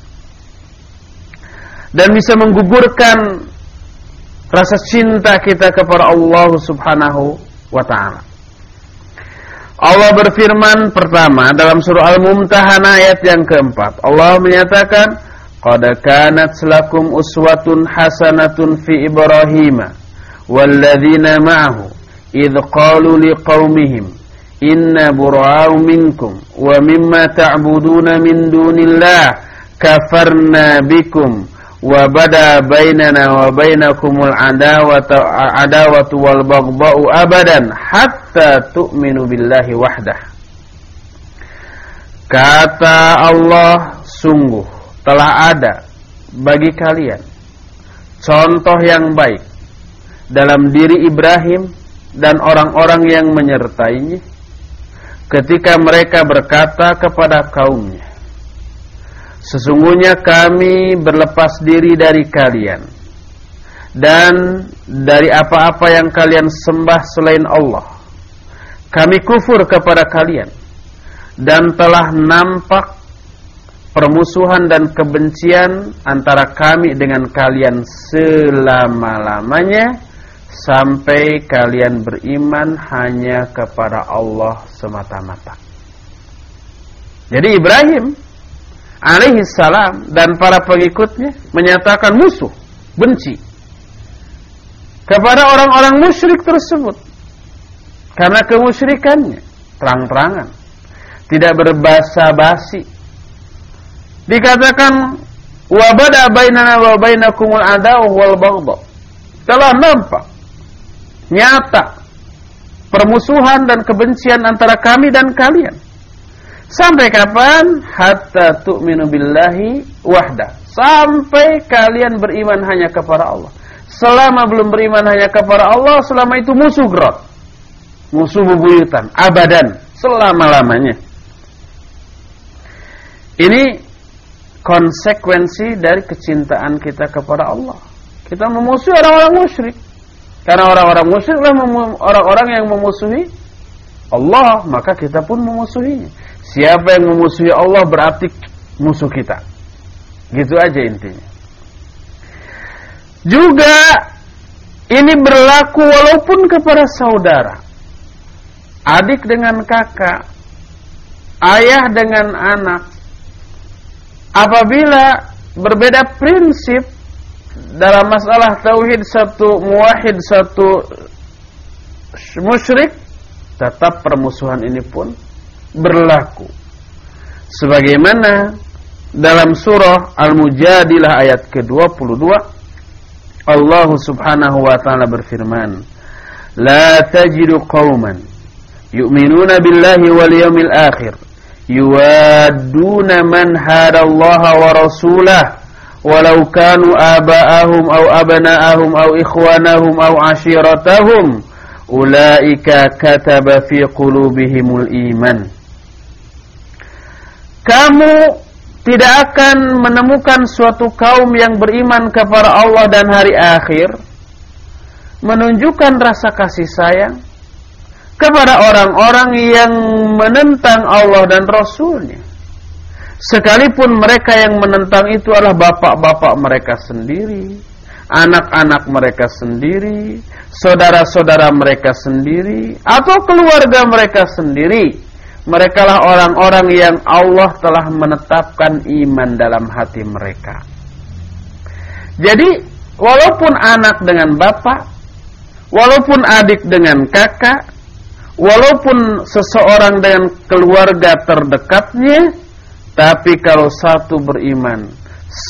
Dan bisa menggugurkan rasa cinta kita kepada Allah subhanahu wa ta'ala. Allah berfirman pertama dalam surah Al-Mumtahanah ayat yang keempat. Allah menyatakan Qad kanat lakum uswatun hasanatun fi Ibrahim walladzina ma'ahu idh qalu liqaumihim inna bura'u minkum wa mimma ta'buduna min dunillah kafarna bikum wa bada bainana wa bainakumul adawatu adawatu wal baghdha'u abadan hatta tu'minu billahi wahdah. Kata Allah sungguh telah ada bagi kalian contoh yang baik dalam diri Ibrahim dan orang-orang yang menyertainya ketika mereka berkata kepada kaumnya Sesungguhnya kami berlepas diri dari kalian dan dari apa-apa yang kalian sembah selain Allah. Kami kufur kepada kalian dan telah nampak permusuhan dan kebencian antara kami dengan kalian selama-lamanya sampai kalian beriman hanya kepada Allah semata-mata. Jadi Ibrahim alaihi salam dan para pengikutnya menyatakan musuh, benci kepada orang-orang musyrik tersebut. Karena kemusyrikannya terang-terangan, tidak berbahasa basi. Dikatakan wabada bainana wa bainakumul wal baghdha. Telah nampak nyata permusuhan dan kebencian antara kami dan kalian Sampai kapan? Hatta tu'minu billahi wahda. Sampai kalian beriman hanya kepada Allah. Selama belum beriman hanya kepada Allah, selama itu musuh gerot. Musuh bebuyutan. Abadan. Selama-lamanya. Ini konsekuensi dari kecintaan kita kepada Allah. Kita memusuhi orang-orang musyrik. Karena orang-orang musyrik adalah orang-orang yang memusuhi Allah, maka kita pun memusuhinya. Siapa yang memusuhi Allah berarti musuh kita. Gitu aja intinya. Juga ini berlaku walaupun kepada saudara. Adik dengan kakak, ayah dengan anak. Apabila berbeda prinsip dalam masalah tauhid satu muwahhid satu musyrik, tetap permusuhan ini pun berlaku. Sebagaimana dalam surah Al-Mujadilah ayat ke-22 Allah Subhanahu wa taala berfirman, "La tajidu qauman yu'minuna billahi wal yawmil akhir yuwadduna man hada Allah wa rasulahu walau kanu aba'ahum aw abna'ahum aw ikhwanahum aw ashiratahum ulaika kataba fi qulubihimul iman." Kamu tidak akan menemukan suatu kaum yang beriman kepada Allah dan hari akhir menunjukkan rasa kasih sayang kepada orang-orang yang menentang Allah dan Rasulnya. Sekalipun mereka yang menentang itu adalah bapak-bapak mereka sendiri anak-anak mereka sendiri saudara-saudara mereka sendiri atau keluarga mereka sendiri mereka lah orang-orang yang Allah telah menetapkan iman dalam hati mereka. Jadi, walaupun anak dengan bapak, walaupun adik dengan kakak, walaupun seseorang dengan keluarga terdekatnya, tapi kalau satu beriman,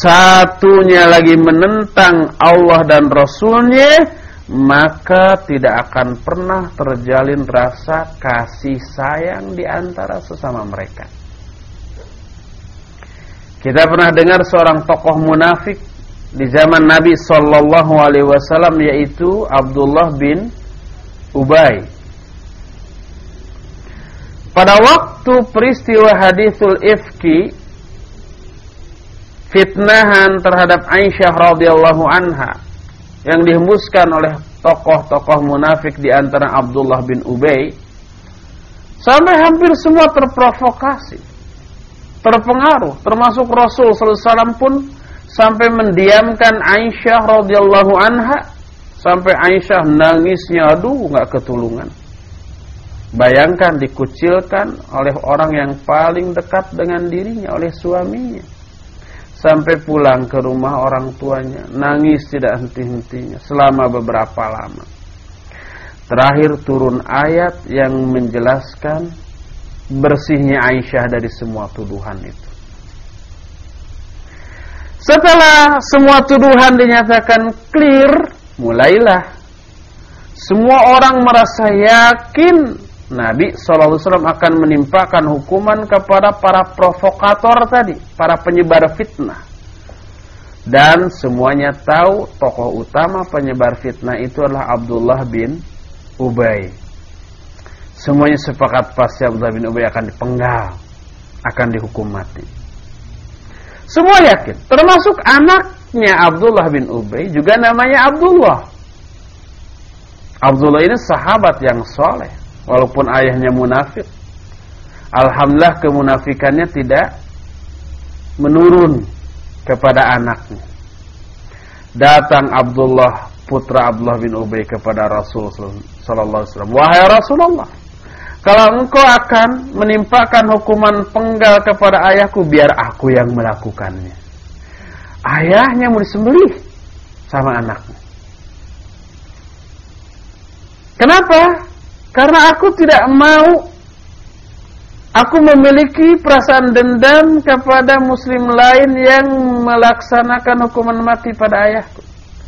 satunya lagi menentang Allah dan Rasulnya, maka tidak akan pernah terjalin rasa kasih sayang di antara sesama mereka. Kita pernah dengar seorang tokoh munafik di zaman Nabi Shallallahu Alaihi Wasallam yaitu Abdullah bin Ubay. Pada waktu peristiwa hadithul ifki fitnahan terhadap Aisyah radhiyallahu anha yang dihembuskan oleh tokoh-tokoh munafik di antara Abdullah bin Ubay sampai hampir semua terprovokasi terpengaruh termasuk Rasul sallallahu pun sampai mendiamkan Aisyah radhiyallahu anha sampai Aisyah nangisnya aduh nggak ketulungan. Bayangkan dikucilkan oleh orang yang paling dekat dengan dirinya oleh suaminya sampai pulang ke rumah orang tuanya. Nangis tidak henti-hentinya selama beberapa lama. Terakhir turun ayat yang menjelaskan bersihnya Aisyah dari semua tuduhan itu. Setelah semua tuduhan dinyatakan clear, mulailah. Semua orang merasa yakin Nabi SAW akan menimpakan hukuman kepada para provokator tadi, para penyebar fitnah. Dan semuanya tahu tokoh utama penyebar fitnah itu adalah Abdullah bin Ubay. Semuanya sepakat pasti Abdullah bin Ubay akan dipenggal, akan dihukum mati. Semua yakin, termasuk anaknya Abdullah bin Ubay juga namanya Abdullah. Abdullah ini sahabat yang soleh, walaupun ayahnya munafik. Alhamdulillah kemunafikannya tidak menurun kepada anaknya. Datang Abdullah putra Abdullah bin Ubay kepada Rasul sallallahu alaihi wasallam, "Wahai Rasulullah, kalau engkau akan menimpakan hukuman penggal kepada ayahku, biar aku yang melakukannya." Ayahnya mau disembelih sama anaknya. Kenapa? Karena aku tidak mau Aku memiliki perasaan dendam kepada muslim lain yang melaksanakan hukuman mati pada ayahku.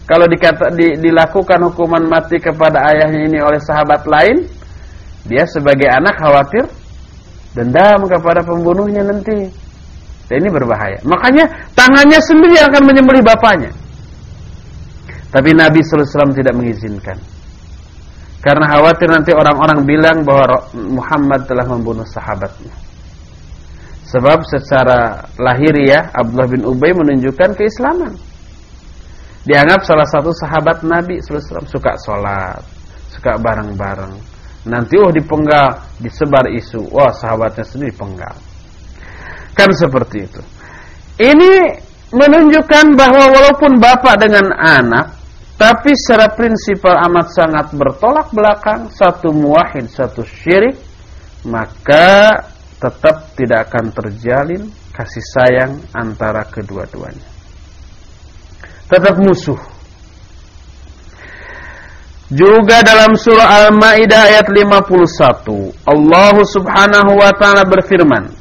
Kalau dikata, di, dilakukan hukuman mati kepada ayahnya ini oleh sahabat lain, dia sebagai anak khawatir dendam kepada pembunuhnya nanti. Dan ini berbahaya. Makanya tangannya sendiri akan menyembelih bapaknya. Tapi Nabi SAW tidak mengizinkan. Karena khawatir nanti orang-orang bilang bahwa Muhammad telah membunuh sahabatnya. Sebab secara lahiriah Abdullah bin Ubay menunjukkan keislaman. Dianggap salah satu sahabat Nabi SAW suka sholat, suka bareng-bareng. Nanti oh dipenggal, disebar isu, wah sahabatnya sendiri penggal. Kan seperti itu. Ini menunjukkan bahwa walaupun bapak dengan anak tapi secara prinsipal amat sangat bertolak belakang Satu muahid, satu syirik Maka tetap tidak akan terjalin kasih sayang antara kedua-duanya. Tetap musuh. Juga dalam surah Al-Maidah ayat 51 Allah Subhanahu wa taala berfirman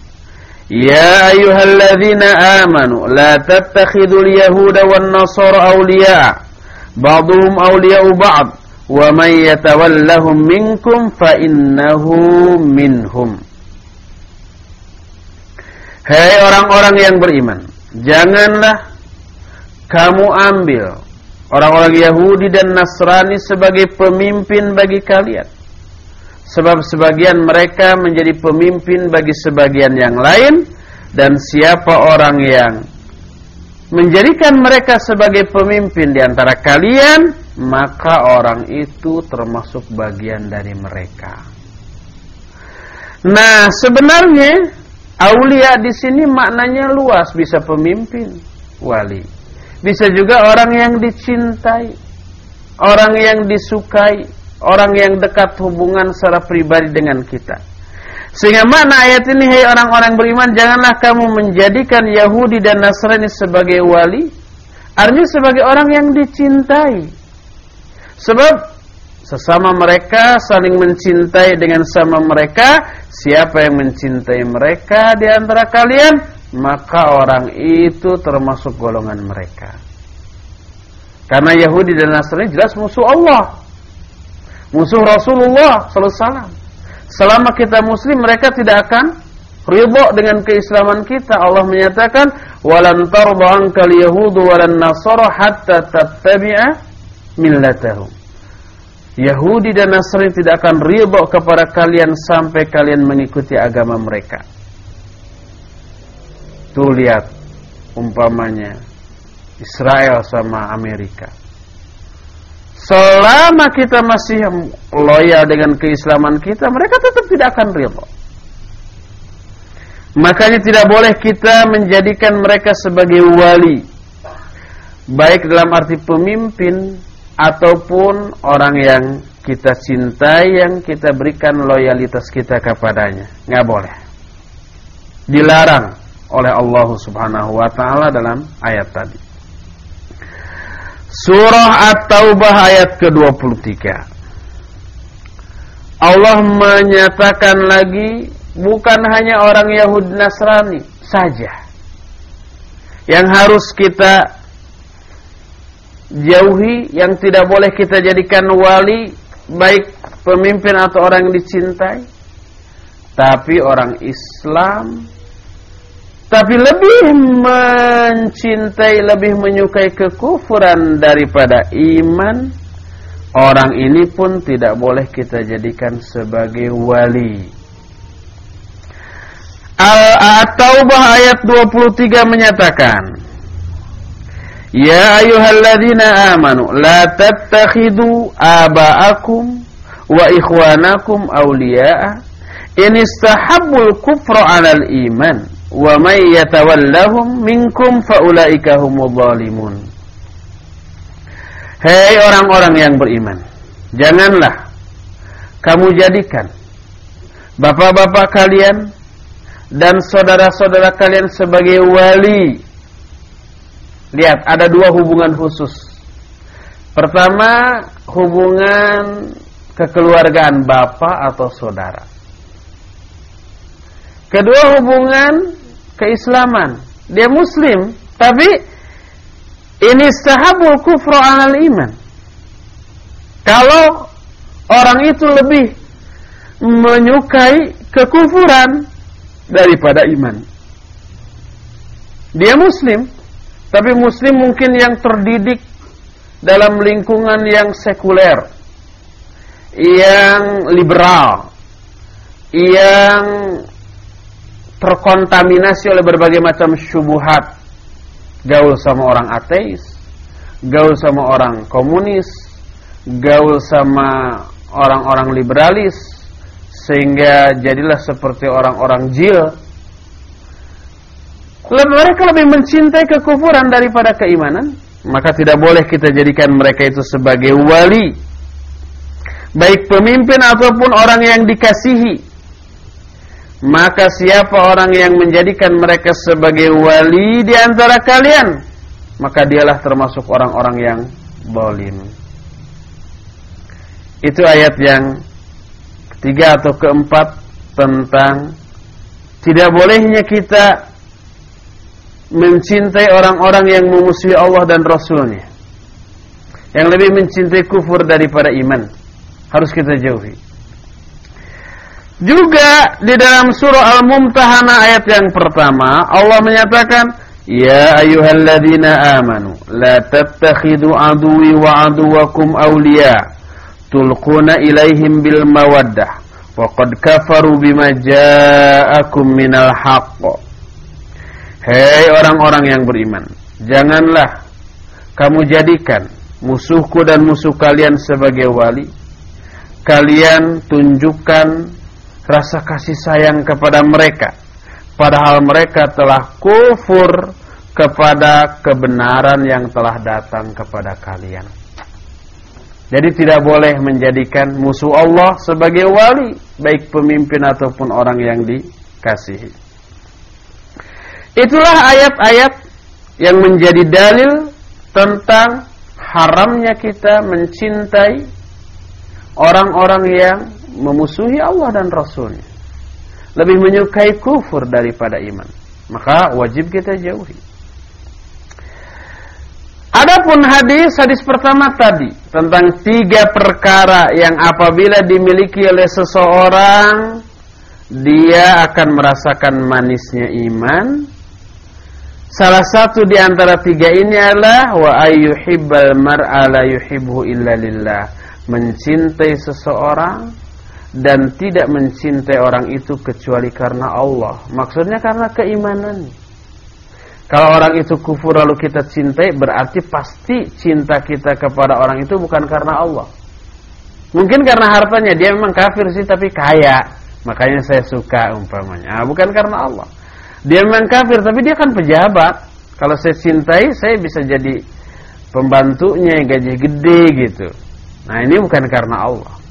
Ya ayyuhalladzina amanu la tattakhidul yahuda wan nasara awliya ba'dhum awliya'u ba'd. Wa man yatawallahum minkum fa minhum. Hei orang-orang yang beriman janganlah kamu ambil orang-orang Yahudi dan Nasrani sebagai pemimpin bagi kalian. Sebab sebagian mereka menjadi pemimpin bagi sebagian yang lain dan siapa orang yang menjadikan mereka sebagai pemimpin di antara kalian, maka orang itu termasuk bagian dari mereka. Nah, sebenarnya aulia di sini maknanya luas, bisa pemimpin, wali. Bisa juga orang yang dicintai, orang yang disukai, orang yang dekat hubungan secara pribadi dengan kita. Sehingga makna ayat ini Hai orang-orang beriman Janganlah kamu menjadikan Yahudi dan Nasrani sebagai wali Artinya sebagai orang yang dicintai. Sebab Sesama mereka saling mencintai dengan sama mereka Siapa yang mencintai mereka di antara kalian Maka orang itu termasuk golongan mereka. Karena Yahudi dan Nasrani jelas musuh Allah Musuh Rasulullah Sallallahu Alaihi Wasallam Selama kita muslim mereka tidak akan ridho dengan keislaman kita. Allah menyatakan walan tarda ankal yahudu walan nasara hatta tattabi'a millatahum. Yahudi dan Nasrani tidak akan ridho kepada kalian sampai kalian mengikuti agama mereka. Tuh lihat umpamanya Israel sama Amerika. Selama kita masih loyal dengan keislaman kita, mereka tetap tidak akan ridho. Makanya tidak boleh kita menjadikan mereka sebagai wali. Baik dalam arti pemimpin ataupun orang yang kita cintai yang kita berikan loyalitas kita kepadanya. Nggak boleh. Dilarang oleh Allah Subhanahu wa taala dalam ayat tadi. Surah At-Taubah ayat ke-23 Allah menyatakan lagi Bukan hanya orang Yahudi Nasrani saja yang harus kita jauhi, yang tidak boleh kita jadikan wali, baik pemimpin atau orang yang dicintai. Tapi orang Islam tapi lebih mencintai, lebih menyukai kekufuran daripada iman. Orang ini pun tidak boleh kita jadikan sebagai wali. Al-Taubah ayat 23 menyatakan, Ya ayuhalladzina amanu la tattakhidu aba'akum wa ikhwanakum awliya'a in istahabbul kufra 'alal iman wa may yatawallahum minkum faulaika humudz Hei orang-orang yang beriman janganlah kamu jadikan bapak-bapak kalian dan saudara-saudara kalian sebagai wali. Lihat ada dua hubungan khusus. Pertama hubungan kekeluargaan bapak atau saudara. Kedua hubungan keislaman. Dia muslim, tapi ini sahabul kufru alal iman. Kalau orang itu lebih menyukai kekufuran daripada iman. Dia muslim, tapi muslim mungkin yang terdidik dalam lingkungan yang sekuler, yang liberal, yang terkontaminasi oleh berbagai macam syubuhat gaul sama orang ateis gaul sama orang komunis gaul sama orang-orang liberalis sehingga jadilah seperti orang-orang jil. Mereka lebih mencintai kekufuran daripada keimanan maka tidak boleh kita jadikan mereka itu sebagai wali. Baik pemimpin ataupun orang yang dikasihi maka siapa orang yang menjadikan mereka sebagai wali di antara kalian, maka dialah termasuk orang-orang yang bolim. Itu ayat yang ketiga atau keempat tentang tidak bolehnya kita mencintai orang-orang yang memusuhi Allah dan Rasulnya. Yang lebih mencintai kufur daripada iman. Harus kita jauhi. Juga di dalam surah Al-Mumtahanah ayat yang pertama Allah menyatakan Ya ayyuhalladzina amanu la tattakhidu aduwi wa aduwakum awliya tulquna ilaihim bil mawaddah wa qad kafaru bima ja'akum minal haqq. Hei orang-orang yang beriman janganlah kamu jadikan musuhku dan musuh kalian sebagai wali. Kalian tunjukkan rasa kasih sayang kepada mereka. Padahal mereka telah kufur kepada kebenaran yang telah datang kepada kalian. Jadi tidak boleh menjadikan musuh Allah sebagai wali baik pemimpin ataupun orang yang dikasihi. Itulah ayat-ayat yang menjadi dalil tentang haramnya kita mencintai orang-orang yang memusuhi Allah dan Rasulnya lebih menyukai kufur daripada iman maka wajib kita jauhi Adapun hadis hadis pertama tadi tentang tiga perkara yang apabila dimiliki oleh seseorang dia akan merasakan manisnya iman. Salah satu di antara tiga ini adalah wa ayyuhibbal mar'a la yuhibbu illa lillah. Mencintai seseorang dan tidak mencintai orang itu kecuali karena Allah. Maksudnya karena keimanan. Kalau orang itu kufur lalu kita cintai berarti pasti cinta kita kepada orang itu bukan karena Allah. Mungkin karena hartanya dia memang kafir sih tapi kaya, makanya saya suka umpamanya. Ah, bukan karena Allah. Dia memang kafir tapi dia kan pejabat. Kalau saya cintai saya bisa jadi pembantunya yang gaji gede gitu. Nah, ini bukan karena Allah.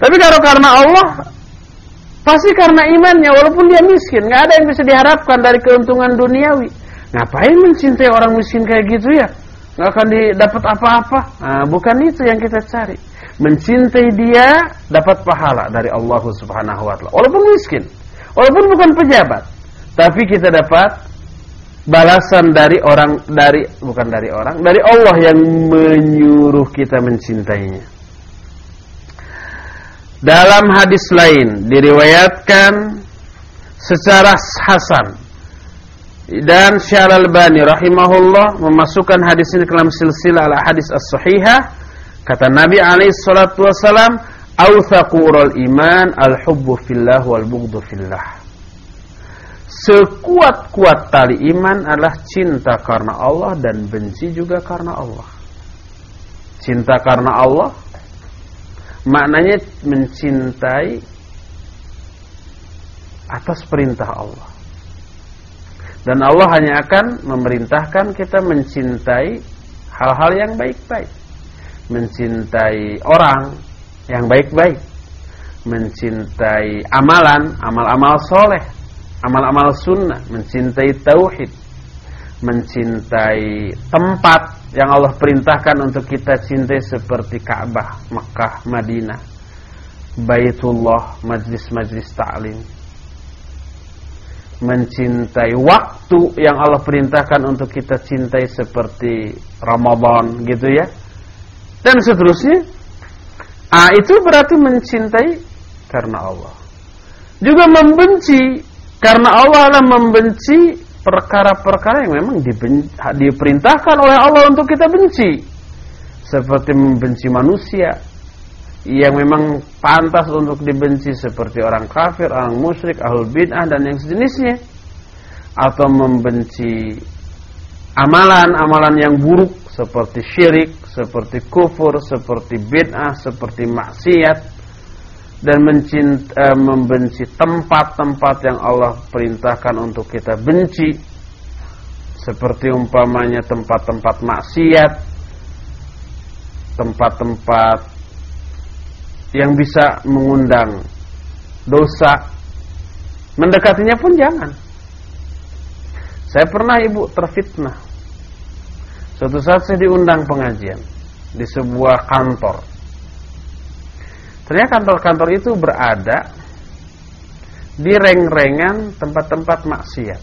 Tapi kalau karena Allah pasti karena imannya walaupun dia miskin, nggak ada yang bisa diharapkan dari keuntungan duniawi. Ngapain mencintai orang miskin kayak gitu ya? Nggak akan didapat apa-apa. Nah, bukan itu yang kita cari. Mencintai dia dapat pahala dari Allah Subhanahu wa taala. Walaupun miskin, walaupun bukan pejabat, tapi kita dapat balasan dari orang dari bukan dari orang dari Allah yang menyuruh kita mencintainya. Dalam hadis lain diriwayatkan secara hasan. Dan Syekh Al-Albani rahimahullah memasukkan hadis ini ke dalam silsilah al-hadis as-sahihah. Kata Nabi alaihi salatu wasalam authaqurul iman al-hubbu fillah wal bughdu fillah. Sekuat-kuat tali iman adalah cinta karena Allah dan benci juga karena Allah. Cinta karena Allah maknanya mencintai atas perintah Allah. Dan Allah hanya akan memerintahkan kita mencintai hal-hal yang baik-baik. Mencintai orang yang baik-baik. Mencintai amalan, amal-amal soleh amal-amal sunnah, mencintai tauhid, mencintai tempat yang Allah perintahkan untuk kita cintai seperti Ka'bah, Mekah, Madinah, Baitullah, majlis-majlis ta'lim. Mencintai waktu yang Allah perintahkan untuk kita cintai seperti Ramadan gitu ya. Dan seterusnya. Ah itu berarti mencintai karena Allah. Juga membenci karena Allah adalah membenci perkara-perkara yang memang diperintahkan oleh Allah untuk kita benci. Seperti membenci manusia yang memang pantas untuk dibenci seperti orang kafir, orang musyrik, ahlul bid'ah dan yang sejenisnya. Atau membenci amalan-amalan yang buruk seperti syirik, seperti kufur, seperti bid'ah, seperti maksiat dan mencinta, membenci tempat-tempat yang Allah perintahkan untuk kita benci. Seperti umpamanya tempat-tempat maksiat tempat-tempat yang bisa mengundang dosa. Mendekatinya pun jangan. Saya pernah ibu terfitnah. Suatu saat saya diundang pengajian di sebuah kantor Ternyata kantor-kantor itu berada di reng-rengan tempat-tempat maksiat.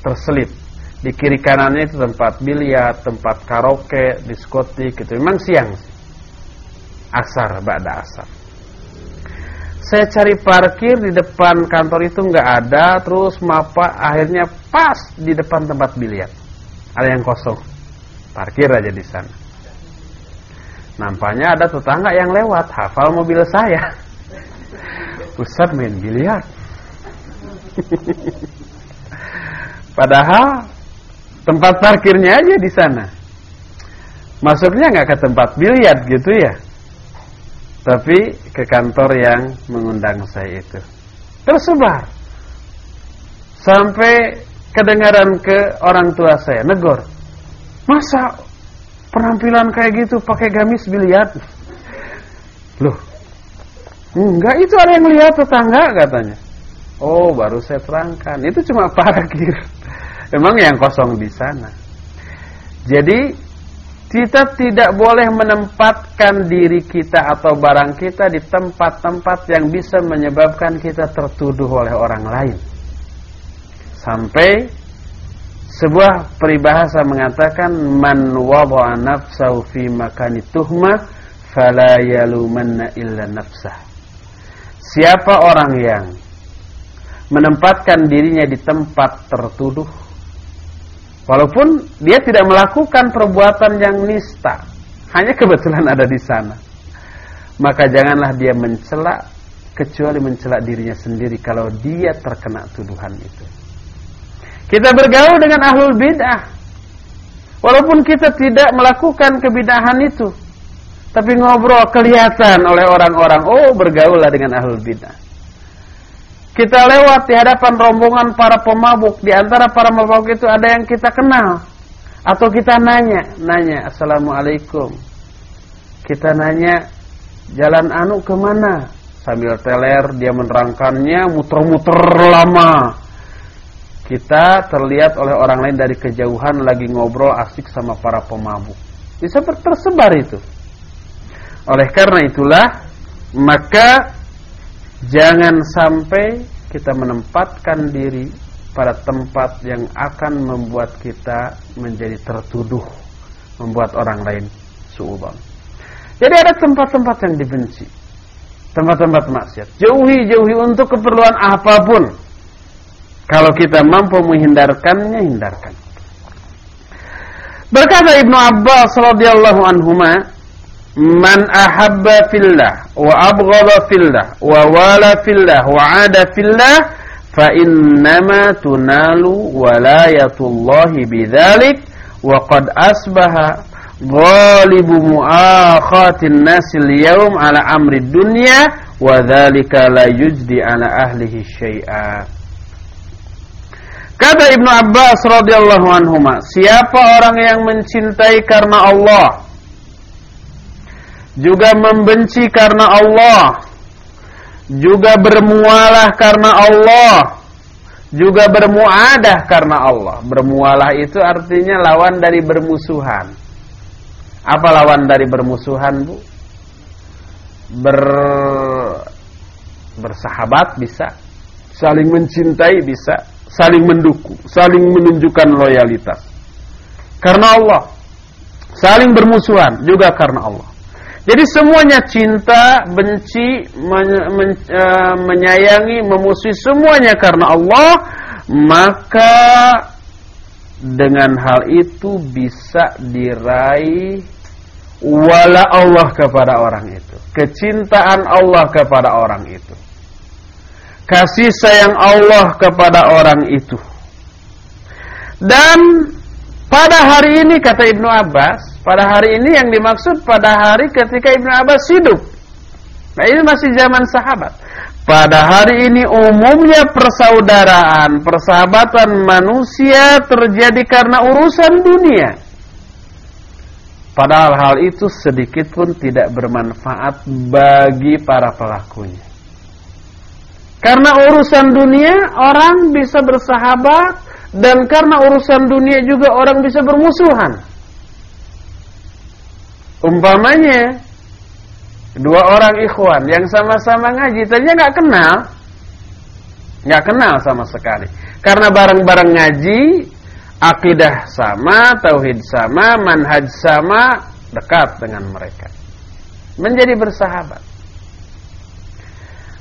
Terselip. Di kiri kanannya itu tempat biliar, tempat karaoke, diskotik gitu. Memang siang. Asar, ba'da asar. Saya cari parkir di depan kantor itu nggak ada, terus mapa akhirnya pas di depan tempat biliar. Ada yang kosong. Parkir aja di sana. Nampaknya ada tetangga yang lewat hafal mobil saya. Ustaz main biliar. Padahal tempat parkirnya aja di sana. Masuknya nggak ke tempat biliar gitu ya. Tapi ke kantor yang mengundang saya itu. Tersebar. Sampai kedengaran ke orang tua saya, negor. Masa penampilan kayak gitu pakai gamis biliar loh enggak itu ada yang lihat tetangga katanya. Oh baru saya terangkan. Itu cuma parkir. Emang yang kosong di sana. Jadi kita tidak boleh menempatkan diri kita atau barang kita di tempat-tempat yang bisa menyebabkan kita tertuduh oleh orang lain. Sampai sebuah peribahasa mengatakan man wada'a nafsahu fi makani tuhmah fala yalumanna illa nafsah. Siapa orang yang menempatkan dirinya di tempat tertuduh walaupun dia tidak melakukan perbuatan yang nista, hanya kebetulan ada di sana. Maka janganlah dia mencela kecuali mencela dirinya sendiri kalau dia terkena tuduhan itu. Kita bergaul dengan ahlul bid'ah. Walaupun kita tidak melakukan kebidahan itu. Tapi ngobrol kelihatan oleh orang-orang. Oh bergaullah dengan ahlul bid'ah. Kita lewat di hadapan rombongan para pemabuk. Di antara para pemabuk itu ada yang kita kenal. Atau kita nanya. Nanya. Assalamualaikum. Kita nanya. Jalan anu ke mana? Sambil teler dia menerangkannya muter-muter lama kita terlihat oleh orang lain dari kejauhan lagi ngobrol asik sama para pemabuk. Bisa tersebar itu. Oleh karena itulah maka jangan sampai kita menempatkan diri pada tempat yang akan membuat kita menjadi tertuduh, membuat orang lain suudzon. Jadi ada tempat-tempat yang dibenci. Tempat-tempat maksiat. Jauhi-jauhi untuk keperluan apa pun. Kalau kita mampu menghindarkannya, hindarkan. Berkata Ibnu Abbas radhiyallahu anhuma, "Man ahabba fillah wa abghadha fillah wa wala fillah wa ada fillah fa innama tunalu walayatullahi bidzalik wa qad asbaha ghalibu mu'akhatin nasil yawm ala amri dunya wa dzalika la yujdi ala ahlihi syai'a Kata Ibnu Abbas radhiyallahu anhu, siapa orang yang mencintai karena Allah juga membenci karena Allah juga bermualah karena Allah juga bermuadah karena Allah. Bermualah itu artinya lawan dari bermusuhan. Apa lawan dari bermusuhan, Bu? Ber bersahabat bisa, saling mencintai bisa, saling mendukung, saling menunjukkan loyalitas. Karena Allah. Saling bermusuhan juga karena Allah. Jadi semuanya cinta, benci, men, men, uh, menyayangi, memusuhi semuanya karena Allah, maka dengan hal itu bisa diraih wala Allah kepada orang itu. Kecintaan Allah kepada orang itu kasih sayang Allah kepada orang itu. Dan pada hari ini kata Ibnu Abbas, pada hari ini yang dimaksud pada hari ketika Ibnu Abbas hidup. Nah ini masih zaman sahabat. Pada hari ini umumnya persaudaraan, persahabatan manusia terjadi karena urusan dunia. Padahal hal itu sedikit pun tidak bermanfaat bagi para pelakunya. Karena urusan dunia orang bisa bersahabat dan karena urusan dunia juga orang bisa bermusuhan. Umpamanya dua orang ikhwan yang sama-sama ngaji tadinya nggak kenal, nggak kenal sama sekali. Karena bareng-bareng ngaji, akidah sama, tauhid sama, manhaj sama, dekat dengan mereka. Menjadi bersahabat.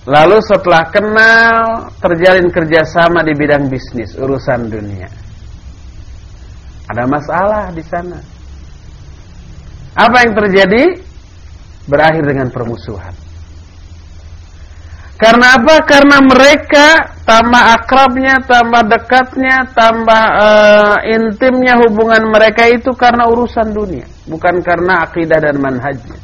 Lalu setelah kenal terjalin kerjasama di bidang bisnis urusan dunia. Ada masalah di sana. Apa yang terjadi? Berakhir dengan permusuhan. Karena apa? Karena mereka tambah akrabnya, tambah dekatnya, tambah uh, intimnya hubungan mereka itu karena urusan dunia, bukan karena akidah dan manhajnya.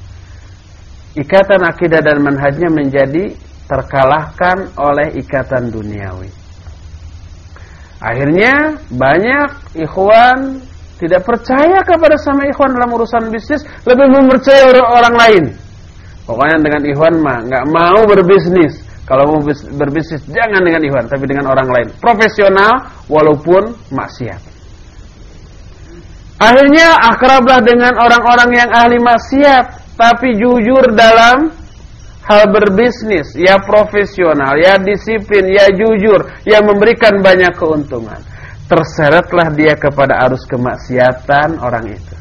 Ikatan akidah dan manhajnya menjadi terkalahkan oleh ikatan duniawi. Akhirnya banyak ikhwan tidak percaya kepada sama ikhwan dalam urusan bisnis, lebih mempercayai orang, orang lain. Pokoknya dengan ikhwan mah nggak mau berbisnis. Kalau mau berbisnis jangan dengan ikhwan, tapi dengan orang lain. Profesional walaupun maksiat. Akhirnya akrablah dengan orang-orang yang ahli maksiat, tapi jujur dalam hal berbisnis, ya profesional, ya disiplin, ya jujur, yang memberikan banyak keuntungan. Terseretlah dia kepada arus kemaksiatan orang itu.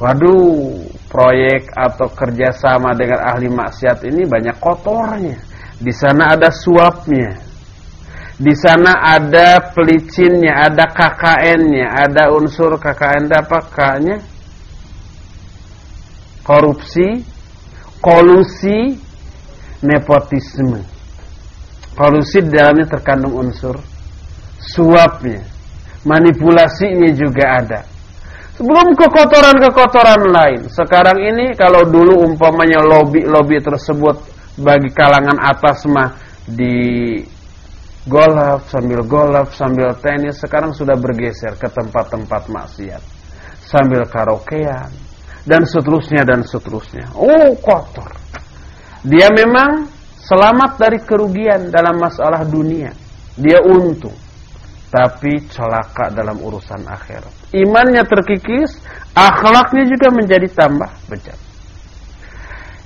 Waduh, proyek atau kerjasama dengan ahli maksiat ini banyak kotornya. Di sana ada suapnya. Di sana ada pelicinnya, ada KKN-nya, ada unsur KKN apa kaknya? Korupsi, kolusi nepotisme. Kolusi di dalamnya terkandung unsur suapnya, manipulasinya juga ada. Sebelum kekotoran-kekotoran lain. Sekarang ini kalau dulu umpamanya lobby-lobby tersebut bagi kalangan atas mah di golf sambil golf sambil tenis sekarang sudah bergeser ke tempat-tempat maksiat sambil karaokean dan seterusnya dan seterusnya. Oh, kotor. Dia memang selamat dari kerugian dalam masalah dunia. Dia untung. Tapi celaka dalam urusan akhirat. Imannya terkikis, akhlaknya juga menjadi tambah bejat.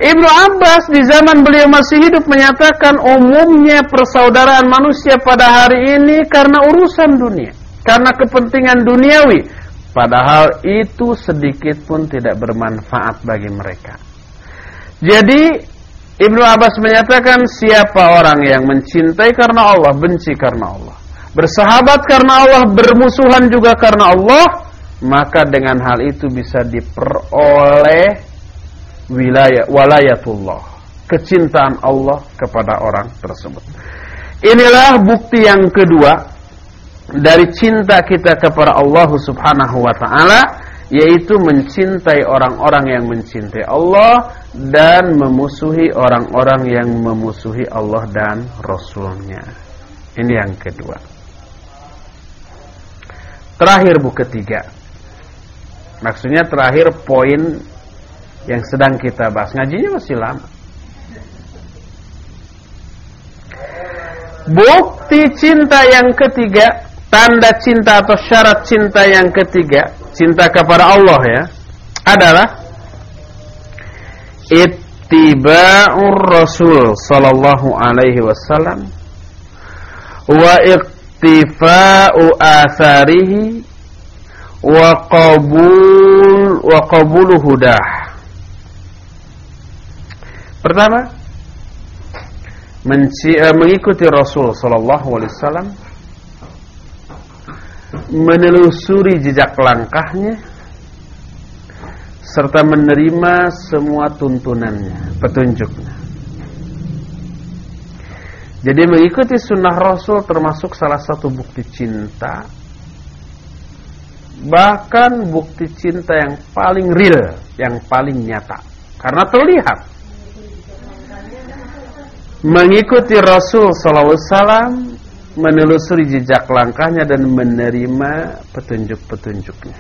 Ibnu Abbas di zaman beliau masih hidup menyatakan umumnya persaudaraan manusia pada hari ini karena urusan dunia, karena kepentingan duniawi, padahal itu sedikit pun tidak bermanfaat bagi mereka. Jadi Ibnu Abbas menyatakan siapa orang yang mencintai karena Allah, benci karena Allah, bersahabat karena Allah, bermusuhan juga karena Allah, maka dengan hal itu bisa diperoleh wilayah walayatullah, kecintaan Allah kepada orang tersebut. Inilah bukti yang kedua dari cinta kita kepada Allah Subhanahu wa taala yaitu mencintai orang-orang yang mencintai Allah dan memusuhi orang-orang yang memusuhi Allah dan Rasulnya. Ini yang kedua. Terakhir buku ketiga. Maksudnya terakhir poin yang sedang kita bahas. Ngajinya masih lama. Bukti cinta yang ketiga, tanda cinta atau syarat cinta yang ketiga, cinta kepada Allah ya, adalah ittiba'ur Rasul sallallahu alaihi wasallam wa iktifa'u atharihi wa qabul wa qabulu hudah. Pertama, eh, mengikuti Rasul sallallahu alaihi wasallam menelusuri jejak langkahnya serta menerima semua tuntunannya, petunjuknya. Jadi mengikuti sunnah Rasul termasuk salah satu bukti cinta Bahkan bukti cinta yang paling real Yang paling nyata Karena terlihat mengikuti Rasul SAW, menelusuri jejak langkahnya dan menerima petunjuk-petunjuknya.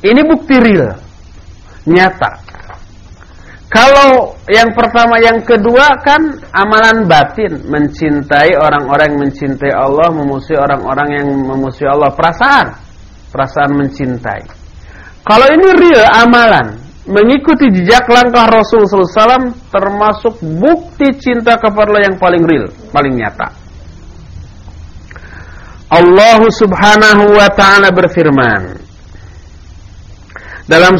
Ini bukti real, nyata. Kalau yang pertama, yang kedua kan amalan batin, mencintai orang-orang yang mencintai Allah, memusuhi orang-orang yang memusuhi Allah, perasaan, perasaan mencintai. Kalau ini real amalan, mengikuti jejak langkah Rasul SAW termasuk bukti cinta kepada Allah yang paling real, paling nyata. Allah Subhanahu wa taala berfirman dalam